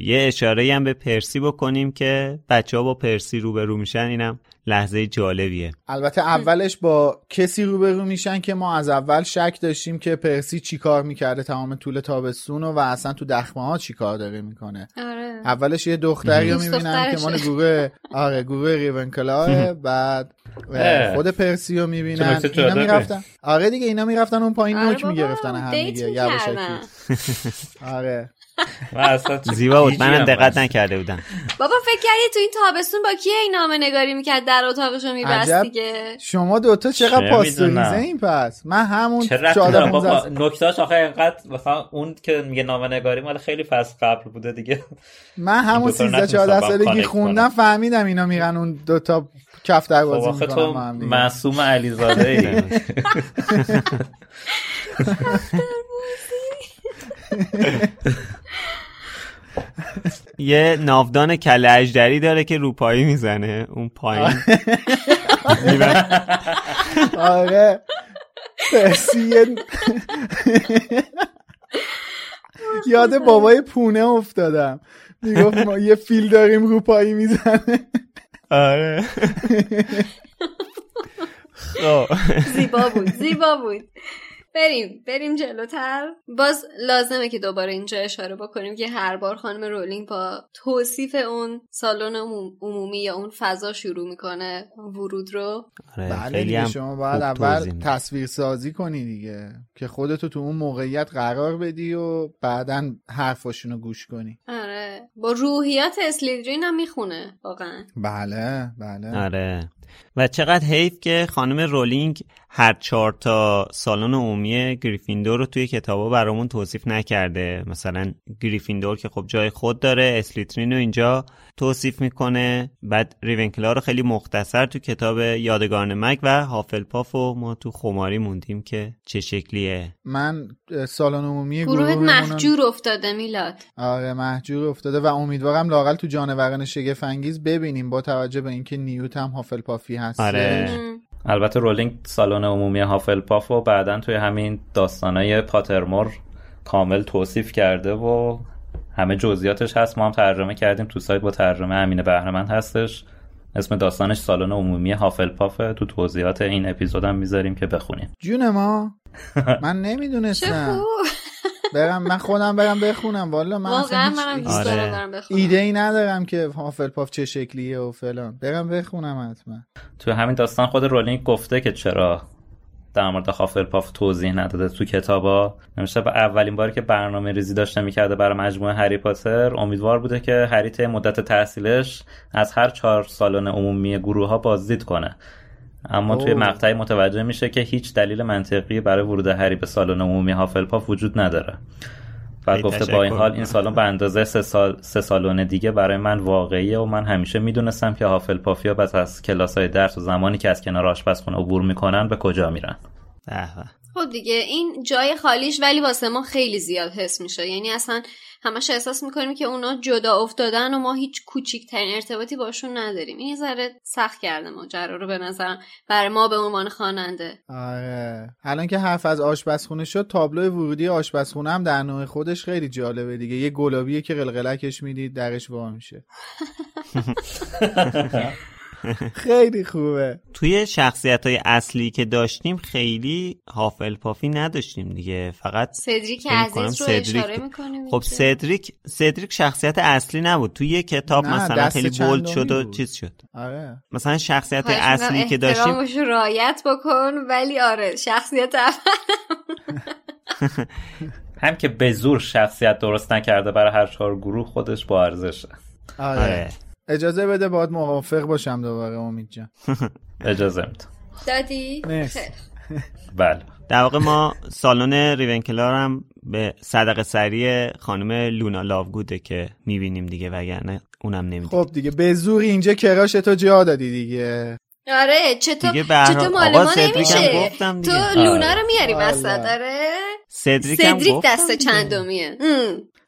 یه اشاره هم به پرسی بکنیم که بچه ها با پرسی روبرو میشن اینم لحظه جالبیه. البته اولش با کسی روبرو میشن که ما از اول شک داشتیم که پرسی چی کار می‌کرده تمام طول تابستون و اصلا تو دخمه ها چی کار داره می‌کنه. آره. اولش یه دختری رو می‌بینن که مال. گروه آره گروه ریونکلاه بعد. خود پرسی رو می‌بینن. اینا. می‌رفتن. آره دیگه اینا می‌رفتن اون پایین آره نوک می‌گرفتن هم دیگه آره. زیبا بود. منم هم دقت. نکرده بودم. بابا فکر کردی تو این تابستون با کی این نامه نگاری می‌کرد در اتاقشو میبست. دیگه؟ شما دوتا چقدر پاستوریزه. این پس؟ من همون چه ربطی 14 داره؟ بابا 15 نکتهاش آخه اینقدر مثلا اون که میگه نامه نگاری مال خیلی فصل قبل بوده دیگه. من همون دوتا رو 13 نتونستم 14 با هم سالگی خوندم فهمیدم اینا میرن اون دوتا کف در خب بازی تو هم دیگه. معصوم علیزاده ای یه ناودان کله اجدری داره که روپایی می‌زنه اون پایین. آره. یاد بابای پونه افتادم. می‌گفت ما یه فیل داریم رو پایی می‌زنه. آره. خب. زیبا بود زیبا بود. بریم بریم جلوتر. باز لازمه که دوباره اینجا اشاره بکنیم که هر بار خانم رولینگ با توصیف اون سالن عموم- عمومی یا اون فضا شروع می‌کنه ورود رو. آره، بله خیلی دیگه شما باید اول. تصویر سازی کنی دیگه که خودتو تو اون موقعیت قرار بدی و بعدا حرفاشونو گوش کنی. آره. با روحیات اسلیدرین هم می‌خونه واقعا. بله بله. آره. و چقدر حیف که خانم رولینگ هر چهار تا سالن عمومی گریفیندور رو توی کتابا برامون توصیف نکرده. مثلا گریفیندور که خب جای خود داره اسلیترین رو اینجا. توصیف می‌کنه. بعد ریونکلا رو خیلی مختصر تو کتاب یادگاران مرگ و هافلپاف و ما تو خماری موندیم که چه شکلیه. من سالن عمومی گروه محجور افتاده میلاد. آره محجور افتاده و امیدوارم لاقل تو جانوران شگفت انگیز ببینیم با توجه به اینکه نیوت هم هافلپافی هست آره. البته رولینگ سالن عمومی هافلپاف و بعدا توی همین داستانای پاترمور کامل توصیف کرده و همه جزئیاتش هست. ما هم ترجمه کردیم تو سایت با ترجمه امین بهرمند هستش. اسم داستانش سالن عمومی هافلپافه تو توضیحات این اپیزودم می‌ذاریم که بخونین جون ما. من نمی‌دونستم. برم من خودم برم بخونم. والا من اصلا واقعا منم دوست آره. دارم برم بخونم. ایده ای ندارم که هافلپاف چه شکلیه و فلان. برم بخونم حتما. تو همین داستان خود رولینگ گفته که چرا در مورد هافلپاف توضیح نداده تو کتابا. نمیشه به اولین باری که برنامه ریزی داشته می‌کرده برای مجموعه هری پاتر امیدوار بوده که هری طی مدت تحصیلش از هر چهار سالن عمومی گروه ها بازدید کنه. اما توی اوه. مقطعی متوجه میشه که هیچ دلیل منطقی برای ورود هری به سالن عمومی هافلپاف وجود نداره. بعد ای گفته با این حال. این سالن به اندازه سه, سال، سه سالن دیگه برای من واقعیه و من همیشه می‌دونستم که هافلپافیا پس از کلاس های درس و زمانی که از کنار آشپزخونه عبور می‌کنن به کجا میرن به به. خب دیگه این جای خالیش ولی واسه ما خیلی زیاد حس میشه یعنی اصلا همش احساس می‌کنیم که اونا جدا افتادن و ما هیچ کوچیکترین ارتباطی باشون نداریم. این یه ذره سخت کرده ماجرا رو به نظرم برای ما به عنوان خواننده. آره. الان که حرف از آشپزخونه شد تابلو ورودی آشپزخونه هم در نوع خودش خیلی جالبه دیگه. یه گلابیه که قلقلکش می‌دید درش وا میشه خیلی خوبه. توی شخصیت های اصلی که داشتیم خیلی هافل پافی نداشتیم دیگه. فقط سدریک عزیز رو سدریک اشاره. می‌کنیم خب سدریک سدریک شخصیت اصلی نبود. توی یه کتاب مثلا خیلی بولد شد و بود. چیز شد. آره. مثلا شخصیت اصلی که داشتیم رعایت بکن ولی آره شخصیت اول. هم که به زور شخصیت درست نکرده برای هر چهار گروه خودش با ارزشه. آره. آره. اجازه بده باید موافق باشم دوباره امید جان. اجازه میدم. دادی. بله. در واقع ما سالن ریونکلار هم به صدقه سری خانم لونا لاوگوده که می‌بینیم دیگه وگرنه اونم نمیدیم خب دیگه به زور اینجا کراش تو جا دادی دیگه. آره چطور دیگه چطور مال ما نمیشه. تو. لونا رو میاری آره. وسط داره سدریک سدریک دست. چندمیه.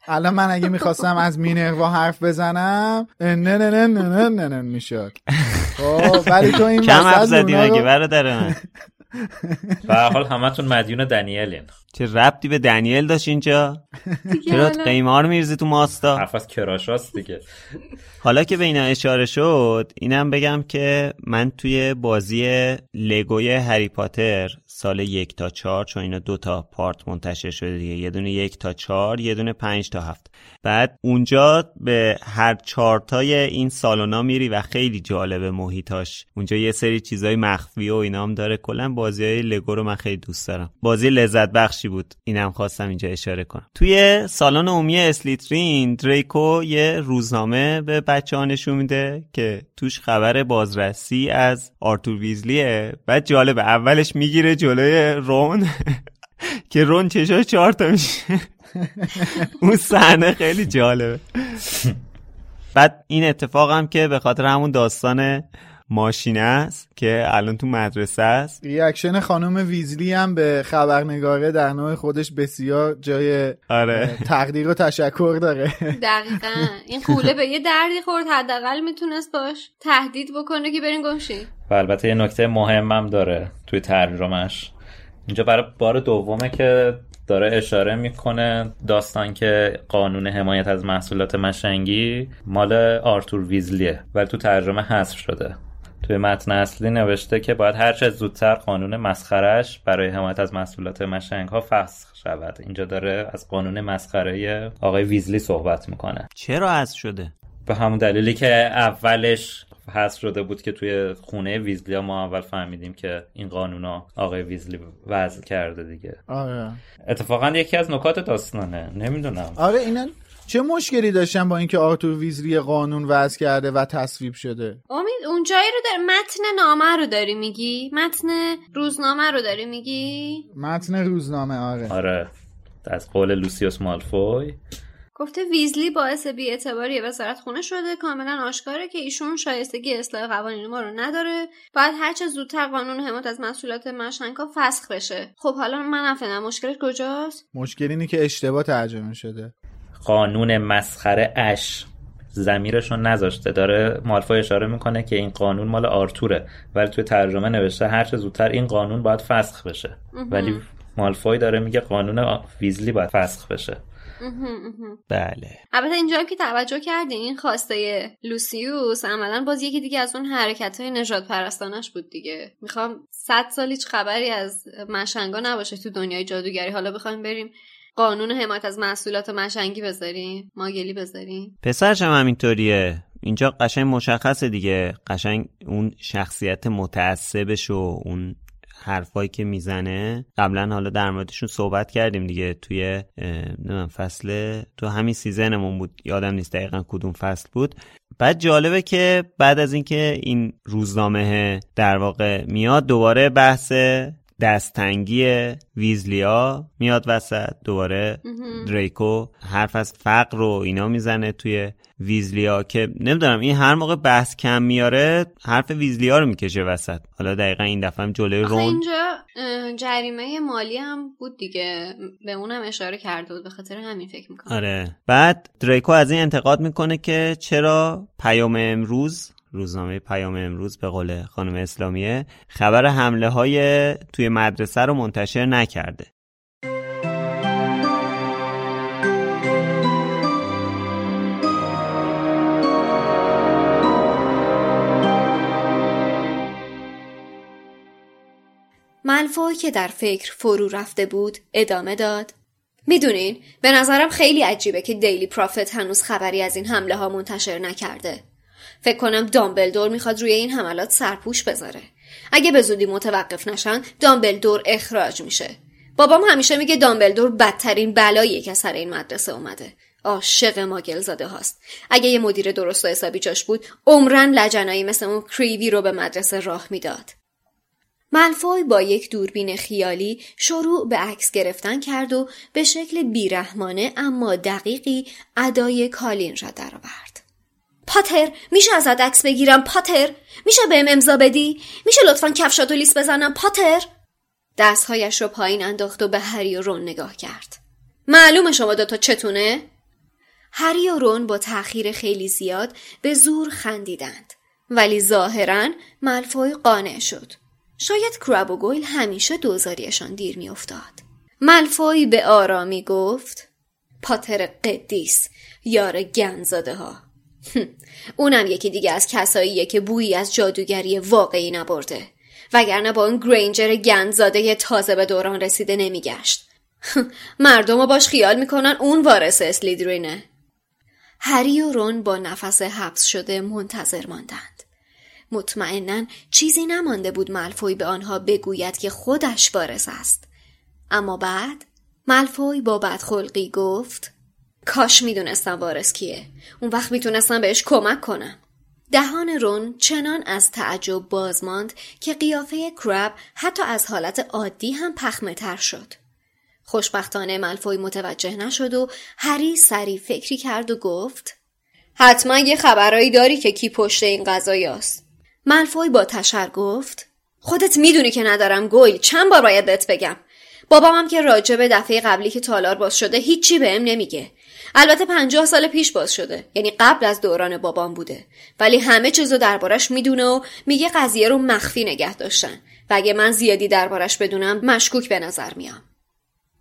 الان من اگه می‌خواستم از مینروا حرف بزنم نه نه نه نه نه نه نه می‌شد. خب ولی تو این کم حرف زدی مگه برادر من. به هر حال همتون مدیون دنیلین. چه ربطی به دنیل داشت اینجا؟ چرا قیمه رو میرزی تو ماستا؟ حرف از کراشاست دیگه. حالا که به اینا اشاره شد اینم بگم که من توی بازی لگوی هری پاتر سال یک تا چهار چون اینا دو تا پارت منتشر شده دیگه یه دونه یک تا چهار یه دونه پنج تا هفت. بعد اونجا به هر چارتای این سالونا میری و خیلی جالبه محیطاش. اونجا یه سری چیزای مخفی و اینا هم داره. کلا بازی های لگو رو من خیلی دوست دارم. بازی لذت بخشی بود؟ اینم خواستم اینجا اشاره کنم. توی سالن عمومی اسلیترین دریکو یه روزنامه به بچه ها نشون میده که توش خبر بازرسی از آرتور ویزلیه بعد جالبه اولش می‌گیره جلوی رون که رون چشاش چهار تا میشه. اون صحنه خیلی جالبه. بعد این اتفاق هم که به خاطر همون داستان ماشینه است که الان تو مدرسه است. reaction خانم ویزلی هم به خبرنگاره در نوع خودش بسیار جای آره. تقدیر و تشکر داره. دقیقا. این غوله به یه دردی خورد حداقل می‌تونست باش تهدید بکنه که برین گمشین و البته یه نکته مهمم داره توی ترجمهش اینجا برای بار دومه که داره اشاره می‌کنه داستان که قانون حمایت از محصولات مشنگی مال آرتور ویزلیه ولی تو ترجمه حذف شده. توی متن اصلی نوشته که باید هرچه زودتر قانون مسخرش برای حمایت از محصولات مشنگ ها فسخ شود. اینجا داره از قانون مسخره آقای ویزلی صحبت می‌کنه. چرا از شده؟ به همون دلیلی که اولش حذف شده بود که توی خونه ویزلی ما اول فهمیدیم که این قانونا آقای ویزلی وضع کرده دیگه. آره. اتفاقا یکی از نکات داستانه. نمی‌دونم. آره اینا چه مشکلی داشتن با اینکه آرتور ویزلی قانون وضع کرده و تصویب شده؟ امید اون جایی رو داری متن نامه رو داری میگی؟ متن روزنامه رو داری میگی؟ متن روزنامه آره. آره. از قول لوسیوس مالفوی. گفته ویزلی باعث بیاعتباری وزارت خونه شده. کاملا آشکاره که ایشون شایستگی اصلاح قوانین ما رو نداره. باید هرچه زودتر قانون حمایت از محصولات مشنگا فسخ بشه. خب حالا من نفهمیدم. مشکلش کجاست؟ مشکل اینه که اشتباه ترجمه شده. قانون مسخره اش زمیرشون نذاشته. داره مالفوی اشاره می‌کنه که این قانون مال آرتوره. ولی توی ترجمه نوشته هرچه زودتر این قانون باید فسخ بشه. ولی مالفوی داره میگه قانون ویزلی باید فسخ بشه. بله. البته اینجا هم که توجه کردین این خواسته لوسیوس عملا باز یکی دیگه از اون حرکت های نجات پرستانش بود دیگه. می‌خوام صد سال هیچ خبری از مشنگا نباشه تو دنیای جادوگری. حالا بخوایم بریم قانون حمایت از محصولات مشنگی بذاریم؟ ماگلی بذاریم؟ پسرش هم همینطوریه. اینجا قشنگ مشخصه دیگه. قشنگ اون شخصیت متعصبش و اون حرفایی که می‌زنه. قبلا حالا در موردشون صحبت کردیم دیگه. توی نمی‌دونم فصل تو همین سیزنمون بود. یادم نیست دقیقا کدوم فصل بود. بعد جالبه که بعد از اینکه این روزنامه در واقع میاد دوباره بحث دستتنگی ویزلیا میاد وسط دوباره دریکو حرف از فقر رو اینا می‌زنه توی ویزلیا که نمی‌دونم این هر موقع بحث کم میاره حرف ویزلیا رو می‌کشه وسط. حالا دقیقا این دفعه هم جلوی رون اینجا جریمه مالی هم بود دیگه. به اونم اشاره کرده بود به خاطر همین فکر می‌کنم. آره. بعد دریکو از این انتقاد می‌کنه که چرا پیام امروز روزنامه پیام امروز به قول خانم اسلامیه خبر حمله های توی مدرسه رو منتشر نکرده. ملفوی که در فکر فرو رفته بود ادامه داد. می‌دونین به نظرم خیلی عجیبه که دیلی پرافت هنوز خبری از این حمله ها منتشر نکرده. فکر کنم دامبلدور می‌خواد روی این حملات سرپوش بذاره. اگه به زودی متوقف نشن دامبلدور اخراج میشه. بابام همیشه میگه دامبلدور بدترین بلاییه که سر این مدرسه اومده. عاشق ماگل زاده هاست. اگه یه مدیر درست و حسابی جاش بود عمرن لجنایی مثل اون کریوی رو به مدرسه راه می‌داد. ملفوی با یک دوربین خیالی شروع به عکس گرفتن کرد و به شکل بیرحمانه اما دقیقی ادای کالین را درآورد. پاتر میشه ازت عکس بگیرم پاتر؟ میشه بهم امضا بدی؟ میشه لطفا کفشات و لیست بزنم پاتر؟ دستهایش رو پایین انداخت و به هری و رون نگاه کرد. معلومه شما دوتا چتونه؟ هری و رون با تأخیر خیلی زیاد به زور خندیدند. ولی ظاهرا ملفوی قانع شد. شاید کراب و گویل همیشه دوزاریشان دیر میافتاد. ملفوی به آرامی گفت پاتر قدیس یار گنزاده ها اونم یکی دیگه از کساییه که بویی از جادوگری واقعی نبرده. وگرنه با اون گرینجر گنزاده تازه به دوران رسیده نمیگشت. مردم باش خیال می‌کنن اون وارث اسلیدرینه. هری و رون با نفس حبس شده منتظر ماندند. مطمئنا چیزی نمانده بود ملفوی به آنها بگوید که خودش وارث است. اما بعد ملفوی با بدخلقی گفت کاش می‌دونستم وارث کیه اون وقت می‌تونستم بهش کمک کنم دهان رون چنان از تعجب باز ماند که قیافه کرب حتی از حالت عادی هم پخمه تر شد. خوشبختانه ملفوی متوجه نشد و هری سری فکری کرد و گفت حتما یه خبرایی داری که کی پشت این قضایی است. ملفوی با تشر گفت خودت می‌دونی که ندارم گویل چند بار باید بهت بگم بابام که راجع به دفعه قبلی که تالار باز شده هیچی بهم نمیگه البته پنجاه سال پیش باز شده. یعنی قبل از دوران بابام بوده. ولی همه چیزو دربارش می‌دونه و میگه قضیه رو مخفی نگه داشتن. و اگه من زیادی دربارش بدونم مشکوک به نظر میام.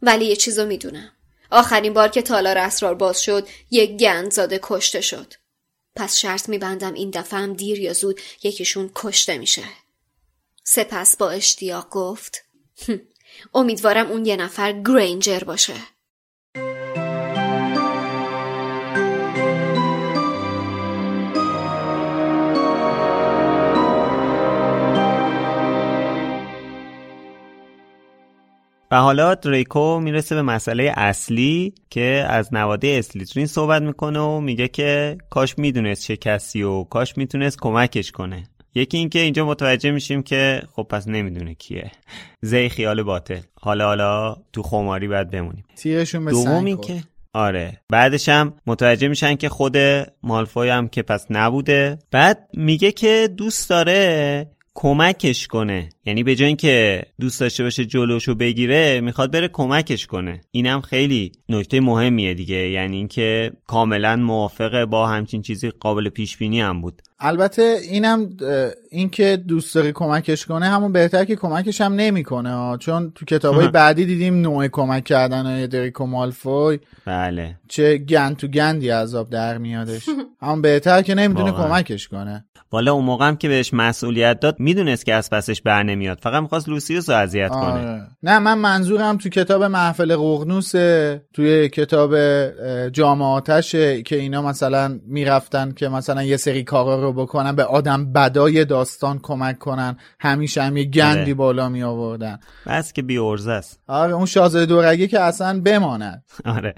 ولی یه چیزو می‌دونم. آخرین بار که تالار اسرار باز شد یک گندزاده کشته شد. پس شرط میبندم این دفعه هم دیر یا زود یکیشون کشته میشه. سپس با اشتیاق گفت امیدوارم اون یه نفر گرینجر باشه. و حالا دریکو می‌رسه به مسئله اصلی که از نواده اسلیترین صحبت می‌کنه و میگه که کاش می‌دونست چه کسی و کاش می‌تونست کمکش کنه. یکی اینکه اینجا متوجه میشیم که خب پس نمی‌دونه کیه. زی خیال باطل. حالا حالا تو خماری باید بمونیم. تیرشون به دوم اینکه آره. بعدش هم متوجه میشن که خود مالفوی هم که پس نبوده. بعد میگه که دوست داره کمکش کنه. یعنی به جای اینکه دوست داشته باشه جلوشو بگیره می‌خواد بره کمکش کنه. اینم خیلی نکته مهمیه دیگه. یعنی اینکه کاملا موافقه با همچین چیزی قابل پیش بینی هم بود. البته اینم اینکه دوست داره کمکش کنه همون بهتر که کمکش هم نمی‌کنه چون تو کتابای بعدی دیدیم نوع کمک کردن های دریکو مالفوی. بله. چه گند تو گندی عذاب در میادش. همون بهتر که نمی‌دونه کمکش کنه. والا اون موقع هم که بهش مسئولیت داد می‌دونست که از پسش بر نمیاد. فقط می‌خواست لوسیوس رو اذیت کنه. نه من منظورم تو کتاب محفل قغنوس توی کتاب جامعاتش که اینا مثلا می‌رفتن که مثلا یه سری کارا رو بکنن به آدم بدای داستان کمک کنن. همیشه هم یه گندی آره. بالا می آوردن. بس که بی است. آره اون شازده دورگی که اصلا بماند. آره.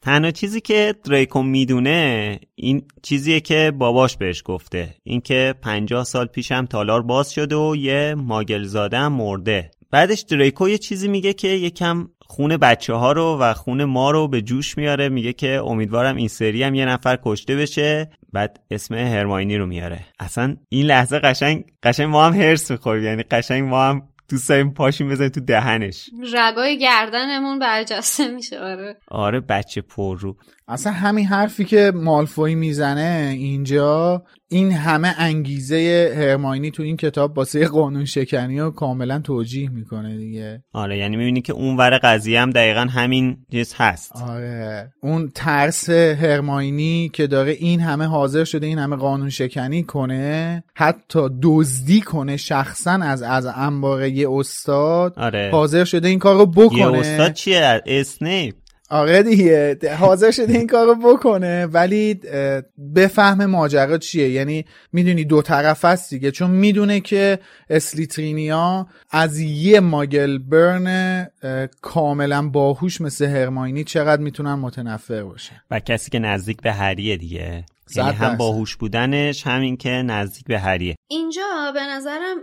تنها چیزی که دریکو می‌دونه این چیزیه که باباش بهش گفته. اینکه پنجاه سال پیشم تالار باز شده و یه ماگل زاده مرده. بعدش دریکو یه چیزی میگه که یکم خون بچه ها رو و خون ما رو به جوش میاره میگه که امیدوارم این سری هم یه نفر کشته بشه. بعد اسم هرماینی رو میاره. اصلا این لحظه قشنگ قشنگ ما هم هرس می‌خوریم. یعنی قشنگ ما هم دوست داریم پاشیم بزنیم تو دهنش. رگای گردنمون برجسته میشه. آره. آره بچه پر رو. اصلا همین حرفی که مالفوی می‌زنه اینجا این همه انگیزه هرماینی تو این کتاب باسه قانون شکنی رو کاملا توجیه می‌کنه دیگه. آره یعنی می‌بینی که اون ور قضیه هم دقیقا همین چیز هست. آره اون ترس هرماینی که داره این همه حاضر شده این همه قانون شکنی کنه حتی دزدی کنه شخصا از از انبار یه استاد آره. حاضر شده این کار رو بکنه. یه استاد چیه؟ اسنیپ. آره دیگه حاضر شده این کارو بکنه ولی بفهم ماجرا چیه؟ یعنی می‌دونی دو طرف هست دیگه چون می‌دونه که اسلیترینیا از یه ماگل برن کاملا باهوش مثل هرماینی چقدر می‌تونن متنفر باشه و کسی که نزدیک به هریه دیگه. یعنی هم باهوش بودنش همین که نزدیک به هریه. اینجا به نظرم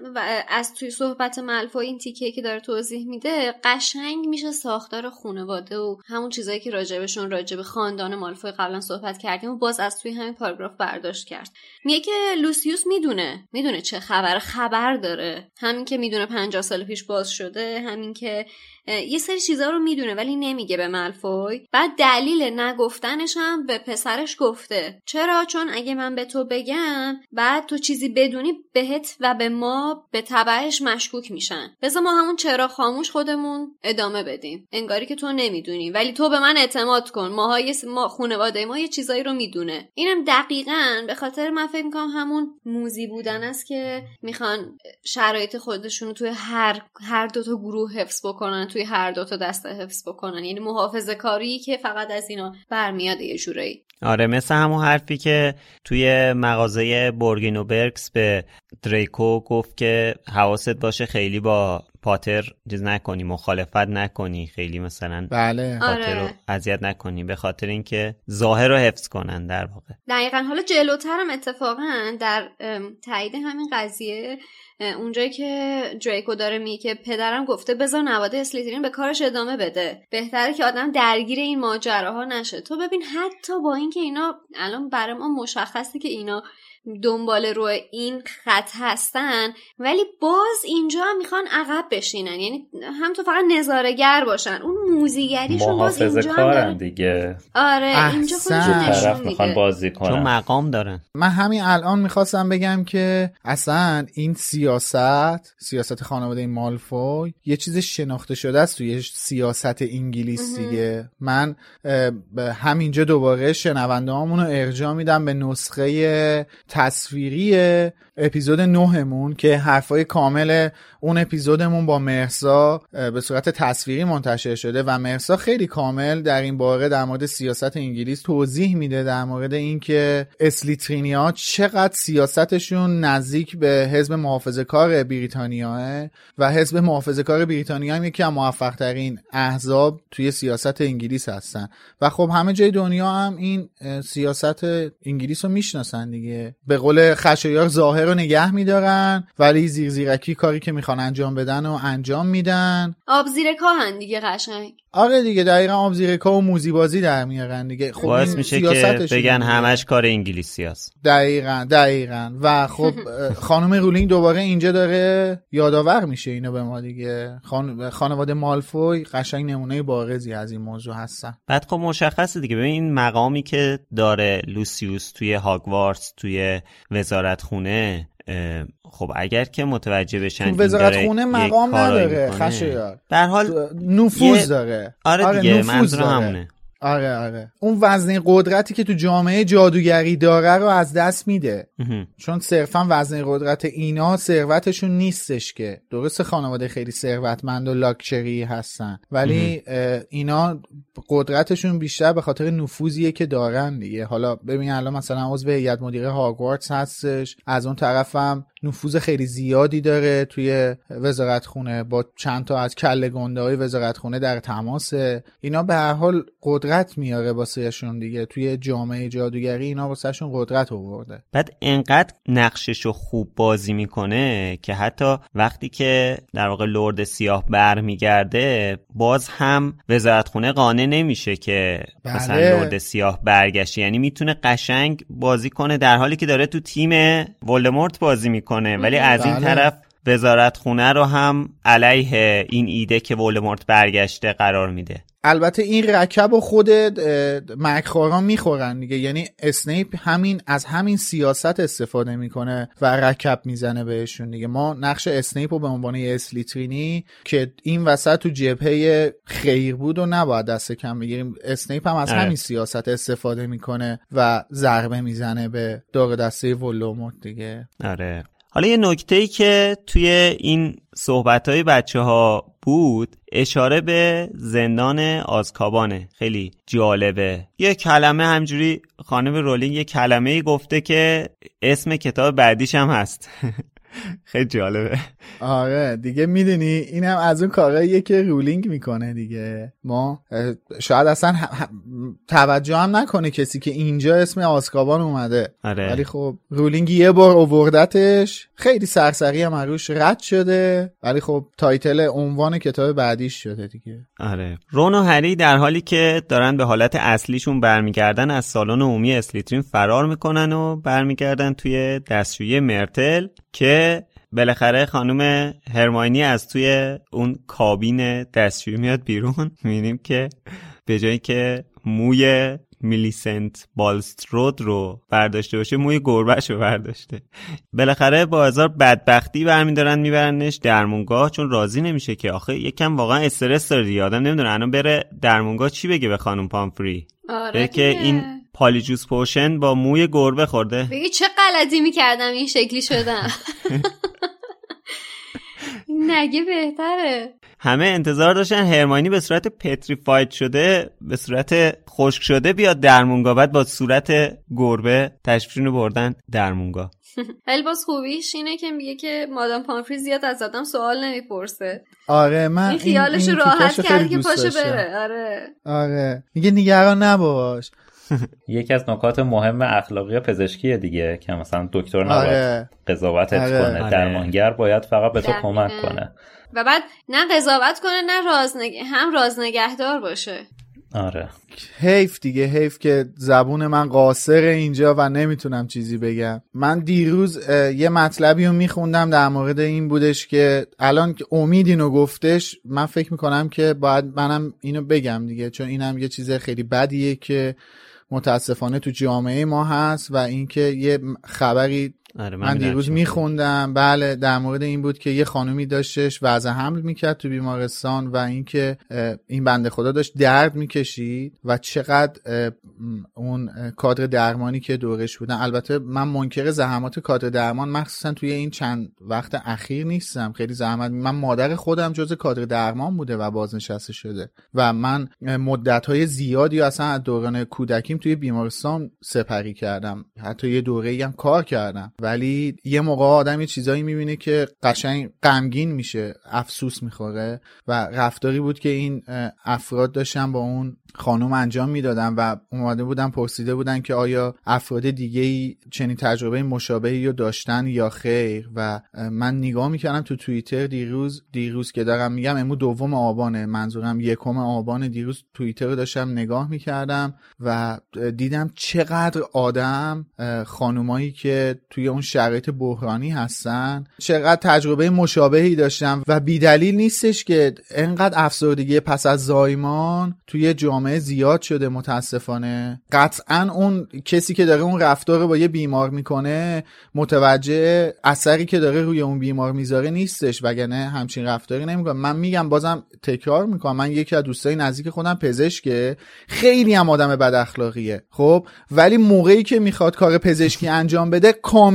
از توی صحبت ملفا این تیکه که داره توضیح میده قشنگ میشه ساختار خانواده و همون چیزایی که راجبشون راجب خاندان مالفوی قبلا صحبت کردیم و باز از توی همین پاراگراف برداشت کرد. میگه که لوسیوس می‌دونه می‌دونه چه خبر خبر داره. همین که می‌دونه 50 سال پیش باز شده همین که یه سری چیزها رو می‌دونه ولی نمیگه به ملفوی. بعد دلیل نگفتنش هم به پسرش گفته. چرا؟ چون اگه من به تو بگم بعد تو چیزی بدونی بهت و به ما به تبعش مشکوک میشن. بذار ما همون چرا خاموش خودمون ادامه بدیم. انگاری که تو نمی‌دونی. ولی تو به من اعتماد کن. ماهای ما خانواده ما یه چیزایی رو می‌دونه. اینم دقیقا به خاطر من فکر می‌کنم همون موزی بودن است که می‌خوان شرایط خودشون توی هر هر دو تا گروه حفظ بکنن توی هر دو تا دسته حفظ بکنن. یعنی محافظه کاری که فقط از اینا برمیاد یه جورایی. آره مثل همون حرفی که توی مغازه بورگینو برکس به دریکو گفت که حواست باشه خیلی با پاتر چیز نکنی مخالفت نکنی خیلی مثلا بله. پاتر رو آره. اذیت نکنی به خاطر اینکه ظاهر رو حفظ کنن در واقع. دقیقا. حالا جلوترم اتفاقا در تایید همین قضیه اونجایی که دریکو داره میگه که پدرم گفته بذار نواده اسلیترین به کارش ادامه بده. بهتره که آدم درگیر این ماجراها نشه. تو ببین حتی با اینکه اینا الان برای ما مشخصه که اینا دنبال رو این خط هستن ولی باز اینجا هم می‌خوان عقب بشینن. یعنی هم تو فقط نظارگر باشن. اون موزیگریشون باز اینجا داره. دیگه. آره اینجا خودشون طرف نشون می‌خوان میده. بازی چون کنن مقام دارن. من همین الان می‌خواستم بگم که اصلا این سیاست سیاست خانواده مالفوی یه چیز شناخته شده است توی سیاست انگلیس دیگه. من همینجا دوباره شنونده رو ارجاع میدم به نسخه تصویری اپیزود نهمون که حرفای کامل اون اپیزودمون با مرسا به صورت تصویری منتشر شده و مرسا خیلی کامل در این باره در مورد سیاست انگلیس توضیح میده در مورد اینکه اسلیترینیا چقدر سیاستشون نزدیک به حزب محافظه کار و حزب محافظه کار بریتانیا هم یکی از موفق ترین احزاب توی سیاست انگلیس هستن. و خب همه جای دنیا هم این سیاست انگلیس رو می‌شناسن دیگه. به قول خشایار ظاهر رو نگه میدارن ولی زیر زیرکی کاری که می‌خوان انجام بدن و انجام میدن. آب زیر کاهن دیگه قشنگ. آره دیگه دقیقا آب زیر کا و موزی بازی در میارن دیگه. خب باعث میشه که بگن دیگه. همش کار انگلیسی هست. دقیقا دقیقا. و خب خانم رولینگ دوباره اینجا داره یادآور میشه اینو به ما دیگه. خان... خانواده مالفوی قشنگ نمونه بارزی از این موضوع هستن. بعد خب مشخصه دیگه. ببین این مقامی که داره لوسیوس توی هاگوارتس توی وزارت خونه خب اگر که متوجه بشن تو وزارت خونه مقام نداره. خشایار در حال نفوذ یه- داره آره دیگه نفوذ منظور. همونه آره آره. اون وزنه قدرتی که تو جامعه جادوگری داره رو از دست میده. چون صرفا وزنه قدرت اینا ثروتشون نیستش که. درست خانواده خیلی ثروتمند و لاکچری هستن. ولی اینا قدرتشون بیشتر به خاطر نفوذیه که دارن دیگه. حالا ببین الان مثلا عضو هیئت مدیره هاگوارتس هستش. از اون طرفم نفوذ خیلی زیادی داره توی وزارت خونه با چند تا از کله گنده های وزارت خونه در تماسه اینا به هر حال قدرت میاره واسهشون دیگه. توی جامعه جادوگری اینا واسهشون قدرت آورده. بعد انقدر نقششو خوب بازی می‌کنه که حتی وقتی که در واقع لرد سیاه برمیگرده باز هم وزارتخونه قانع نمیشه که بله. مثلا لرد سیاه برگشته. یعنی می‌تونه قشنگ بازی کنه در حالی که داره تو تیم ولدمورت بازی می‌کنه. ولی از این بله. طرف وزارت خونه رو هم علیه این ایده که ولدمورت برگشته قرار میده. البته این رکب و خود مرگخواران می‌خورن دیگه. یعنی اسنیپ همین از همین سیاست استفاده می‌کنه و رکب می‌زنه بهشون دیگه. ما نقش اسنیپ رو به عنوان یه اسلیترینی که این وسط تو جبهه خیر بود و نباید دست کم بگیریم. اسنیپ هم از آره. همین سیاست استفاده می‌کنه و ضربه می‌زنه به دار و دسته ولدمورت دیگه. آره. حالا یه نکته ای که توی این صحبت های بچه ها بود اشاره به زندان آزکابانه. خیلی جالبه. یه کلمه همینجوری خانم رولینگ یه کلمه ای گفته که اسم کتاب بعدیش هم هست. خیلی جالبه. آره دیگه می‌دونی این هم از اون کارهاییه که رولینگ می‌کنه دیگه. ما شاید اصلا توجه هم نکنه کسی که اینجا اسم آزکابان اومده. آره. ولی خب رولینگ یه بار اووردتش خیلی سرسری هم روش رد شده. ولی خب title عنوان کتاب بعدیش شده دیگه. آره. رون و هری در حالی که دارن به حالت اصلیشون برمیگردن از سالن عمومی اسلیترین فرار می‌کنن و برمیگردن توی دستشویی مرتل که بالاخره خانم هرماینی از توی اون کابین دستشویی میاد بیرون. می‌بینیم که به جایی که موی میلیسنت بالسترود رو برداشته باشه موی گربهش رو برداشته. بالاخره با هزار بدبختی برمیدارن میبرنش درمونگاه چون راضی نمیشه که آخه یکم واقعا استرس داره دیگه. آدم نمی‌دونه الان بره درمونگاه چی بگه به خانم پامفری؟ آره که این پالیجوس پوشن با موی گربه خورده. بگی چه غلطی می‌کردم این شکلی شدم. نگه بهتره. همه انتظار داشتن هرمانی به صورت پتریفاید شده به صورت خشک شده بیاد درمونگا بعد با صورت گربه تشفیرینو بردن درمونگا. ولی باز خوبیش اینه که میگه که مادام پامفری زیاد از آدم سوال نمی‌پرسه. آره من این خیالش راحت کرد که پاشه بره. آره. آره. میگه نگران نباش. یکی از نکات مهم اخلاقی پزشکی دیگه که مثلا دکتر نباید آره. قضاوتت آره. کنه آره. درمانگر باید فقط به تو کمک کنه و بعد نه قضاوت کنه نه راز هم راز نگهدار باشه آره حیف دیگه حیف که زبون من قاصر اینجا و نمی‌تونم چیزی بگم من دیروز یه مطلبی رو میخوندم در مورد این بودش که الان که امید اینو گفتش من فکر می‌کنم که باید منم اینو بگم دیگه چون اینم یه چیز خیلی بدیه که متاسفانه تو جامعه ما هست و اینکه یه خبری آره من, دیروز میخوندم. بله در مورد این بود که یه خانومی داشتش وضع حمل می‌کرد تو بیمارستان و اینکه این بنده خدا داشت درد می‌کشید و چقدر اون کادر درمانی که دورش بودن. البته من منکر زحمات کادر درمان مخصوصا توی این چند وقت اخیر نیستم. خیلی زحمت من مادر خودم جز کادر درمان بوده و بازنشسته شده. و من مدت های زیادی اصلا از دوران کودکیم توی بیمارستان سپری کردم. حتی یه دوره هم کار کردم. ولی یه موقع آدم یه چیزایی می‌بینه که قشنگ غمگین میشه افسوس می‌خوره. و رفتاری بود که این افراد داشتن با اون خانم انجام می‌دادن و اومده بودن پرسیده بودن که آیا افراد دیگه ای چنین تجربه مشابهی رو داشتن یا خیر. و من نگاه می‌کردم تو توییتر دیروز دیروز که دارم میگم امو دوم آبانه منظورم یکم آبان دیروز توییتر رو داشتم نگاه می‌کردم و دیدم چقدر آدم خانومایی که توی اون شرایط بحرانی هستن. چقدر تجربه مشابهی داشتن و بیدلیل نیستش که انقدر افسردگی پس از زایمان توی جامعه زیاد شده متاسفانه. قطعا اون کسی که داره اون رفتار رو با یه بیمار می‌کنه متوجه اثری که داره روی اون بیمار می‌ذاره نیستش وگرنه همچین رفتاری نمی‌کنه. من میگم بازم تکرار می‌کنم. من یکی از دوستای نزدیک خودم پزشکه. خیلی هم آدم بد اخلاقیه خب ولی موقعی که می‌خواد کار پزشکی انجام بده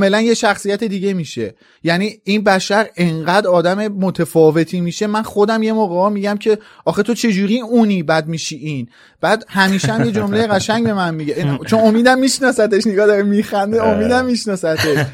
کاملا یه شخصیت دیگه میشه. یعنی این بشر انقدر آدم متفاوتی میشه. من خودم یه موقع میگم که آخه تو چجوری اونی بد میشی این؟ بعد همیشه هم یه جمله قشنگ به من میگه. چون امیدم میشناستش نگاه داره میخنده. امیدم میشناستش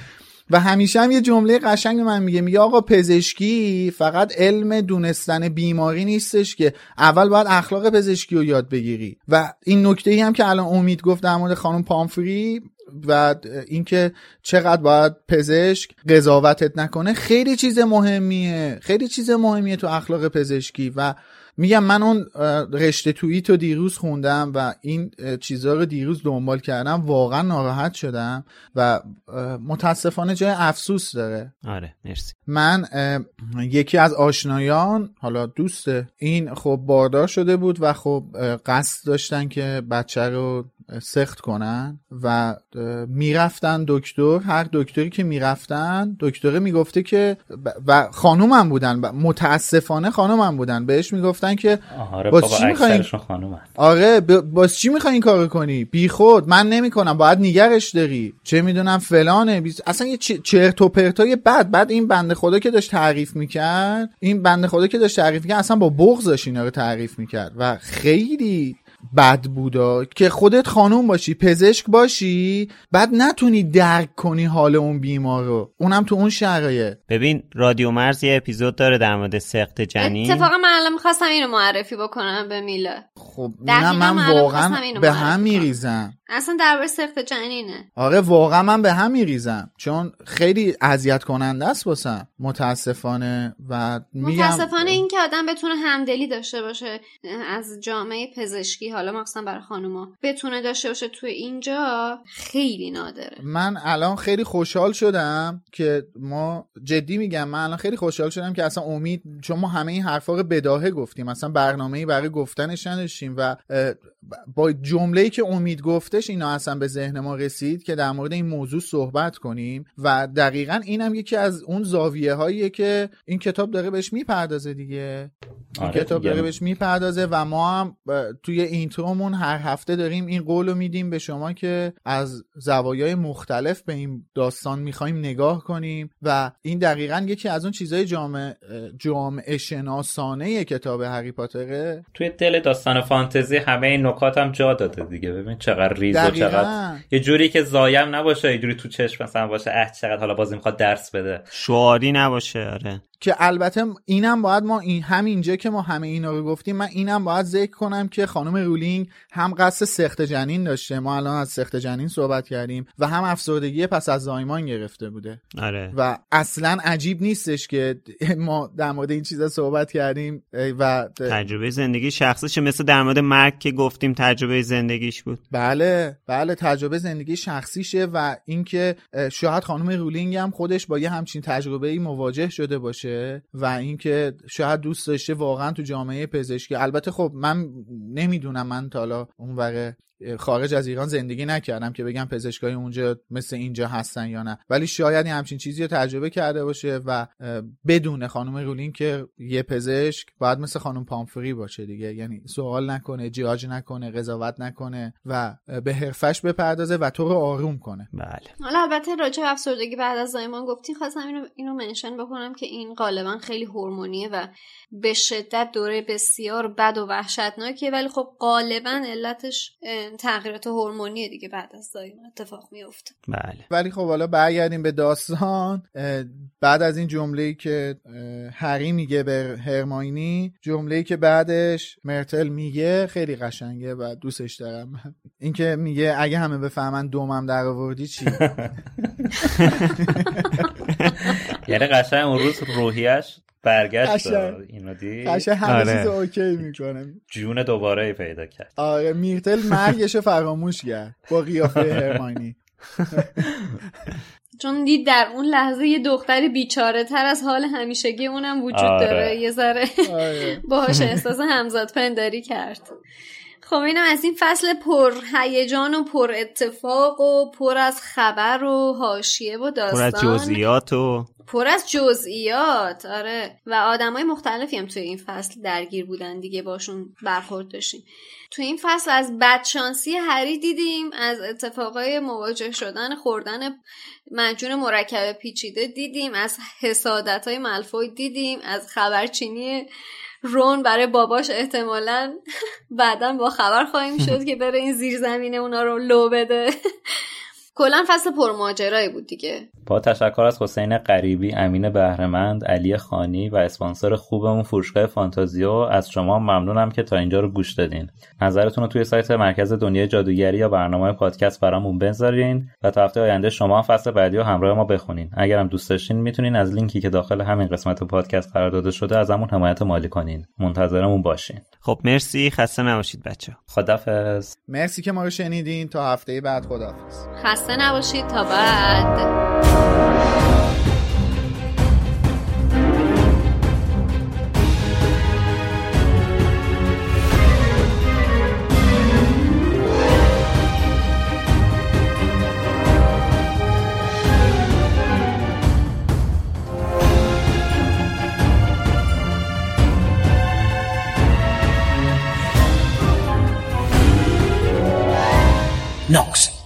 و همیشه هم یه جمله قشنگ من میگه. میگه آقا پزشکی فقط علم دونستن بیماری نیستش که اول باید اخلاق پزشکی رو یاد بگیری. و این نکته ای هم که الان امید گفت در مورد خانم پامفری و اینکه چقدر باید پزشک قضاوتت نکنه خیلی چیز مهمیه خیلی چیز مهمیه تو اخلاق پزشکی و میگم من اون رشته توییت رو دیروز خوندم و این چیزها رو دیروز دنبال کردم واقعا ناراحت شدم و متاسفانه جای افسوس داره. آره مرسی. من یکی از آشنایان حالا دوسته این خب باردار شده بود و خب قصد داشتن که بچه رو سخت کنن و می‌رفتن دکتر. هر دکتری که می‌رفتن دکتره می‌گفته که و خانومم بودن. متاسفانه خانومم بودن. بهش می‌گفتن که آره باز چی می‌خواین آره باز چی می‌خواین کار کنی؟ بی خود من نمی‌کنم. باید نگرش داری. چه می‌دونم فلانه. بیز... اصلا یه چرت و پرتای بد. بعد این بنده خدا که داشت تعریف می‌کرد این بنده خدا که داشت تعریف می‌کرد اصلا با بغضش اینا رو تعریف می‌کرد. و خیلی بد بودا که خودت خانوم باشی پزشک باشی بعد نتونی درک کنی حال اون بیمار رو. اونم تو اون شرایط. ببین رادیو مرز یه اپیزود داره در مورد سخت جنین. اتفاقا من الان می‌خواستم اینو معرفی بکنم به میله خب نه من واقعا به هم میریزم. اصلا درباره سخت جنینه. آره واقعا من به هم میریزم. چون خیلی اذیت کننده است واسم. متاسفانه و میگم متاسفانه این که آدم بتونه همدلی داشته باشه از جامعه پزشکی حالا مخصوصا برای خانوما بتونه داشته باشه تو اینجا خیلی نادره. من الان خیلی خوشحال شدم که ما جدی میگم من الان خیلی خوشحال شدم که اصلا امید چون ما همه این حرفا رو بداهه گفتیم. اصلا برنامه‌ای برای گفتنش نداشتیم و با جمله‌ای که امید گفتش اینا اصلا به ذهن ما رسید که در مورد این موضوع صحبت کنیم و دقیقا اینم یکی از اون زاویه هاییه که این کتاب داره بهش می‌پردازه دیگه. این آره کتاب داره بهش می‌پردازه و ما هم توی اینترومون هر هفته داریم این قولو میدیم به شما که از زوایای مختلف به این داستان می‌خوایم نگاه کنیم و این دقیقا یکی از اون چیزای جامعه جامعه شناسانه کتاب هری پاتره. توی دل داستان فانتزی همه این نکات هم جا داده دیگه. ببین چقدر ریز و چقدر. یه جوری که زایم نباشه یه جوری تو چشم مثلا باشه اه چقدر حالا بازی می‌خواد درس بده. شعاری نباشه آره. که البته اینم باید ما این همینجا که ما همه اینا رو گفتیم من اینم باید ذکر کنم که خانم رولینگ هم قصد سخت جنین داشته. ما الان از سخت جنین صحبت کردیم و هم افسردگی پس از زایمان گرفته بوده. آره. و اصلا عجیب نیستش که ما در مورد این چیزا صحبت کردیم و تجربه زندگی شخصیش مثل در مورد مرگ که گفتیم تجربه زندگیش بود. بله بله تجربه زندگی شخصیشه و اینکه شاید خانم رولینگ هم خودش با یه همچین تجربه ای مواجه شده باشه. و اینکه شاید دوست داشته واقعا تو جامعه پزشکی. البته خب من نمی‌دونم من تا حالا اون خارج از ایران زندگی نکردم که بگم پزشکای اونجا مثل اینجا هستن یا نه. ولی شاید همچین چیزی رو تجربه کرده باشه و بدون خانم رولین که یه پزشک باید مثل خانم پامفری باشه دیگه. یعنی سوال نکنه جیاج نکنه قضاوت نکنه و به حرفش بپردازه و تو رو آروم کنه. بله. حالا البته راجع افسردگی بعد از زایمان گفتی خواستم اینو اینو منشن بکنم که این غالبا خیلی هورمونیه و به شدت دوره بسیار بد و وحشتناکیه ولی خب غالبا علتش تغییرات هورمونی دیگه بعد از زایمان اتفاق میفته. بله. ولی خب حالا برگردیم به داستان بعد از این جمله که هری میگه به هرماینی جمله که بعدش مرتل میگه خیلی قشنگه و دوستش دارم. اینکه میگه اگه همه بفهمن دومم در آوردی چی؟ یعنی قشنگ اون روز روحیش برگشت اینو دید. همه آره. چیز اوکی می‌کنه. جون دوباره پیدا کرد. آره میرتل مرگش فراموش کرد با قیافه هرمانی. چون دید در اون لحظه یه دختری بیچاره تر از حال همیشگی اونم وجود آره. داره یه ذره آره. باهاش احساس همزاد پنداری کرد. خب اینم از این فصل پر هیجان و پر اتفاق و پر از خبر و حاشیه و داستان. پر از جزئیات و پر از جزئیات آره. و آدمای مختلفی هم توی این فصل درگیر بودن دیگه باشون برخورد داشتیم. توی این فصل از بدشانسی هری دیدیم از اتفاقای مواجه شدن خوردن مجون مرکب پیچیده دیدیم از حسادت های ملفوی دیدیم از خبرچینی رون برای باباش احتمالا بعدا با خبر خواهیم شد که بره این زیر زمینه اونا رو لو بده. کلا فصل پرماجرایی بود دیگه. با تشکر از حسین غریبی امین بهرمند علی خانی و اسپانسر خوبمون فروشگاه فانتازیو از شما ممنونم که تا اینجا رو گوش دادین. نظرتون رو توی سایت مرکز دنیای جادوگری یا برنامه پادکست برامون بذارین و تا هفته آینده شما فصل بعدی رو همراه ما بخونین. اگرم دوست داشتین می‌تونین از لینکی که داخل همین قسمت پادکست قرار داده شده از همون حمایت مالی کنین. منتظرمون باشین. خب مرسی. خسته نباشید بچه خدافظ مرسی که ما رو شنیدین. تا هفته بعد خدافظ خسته نباشید تا بعد Knox.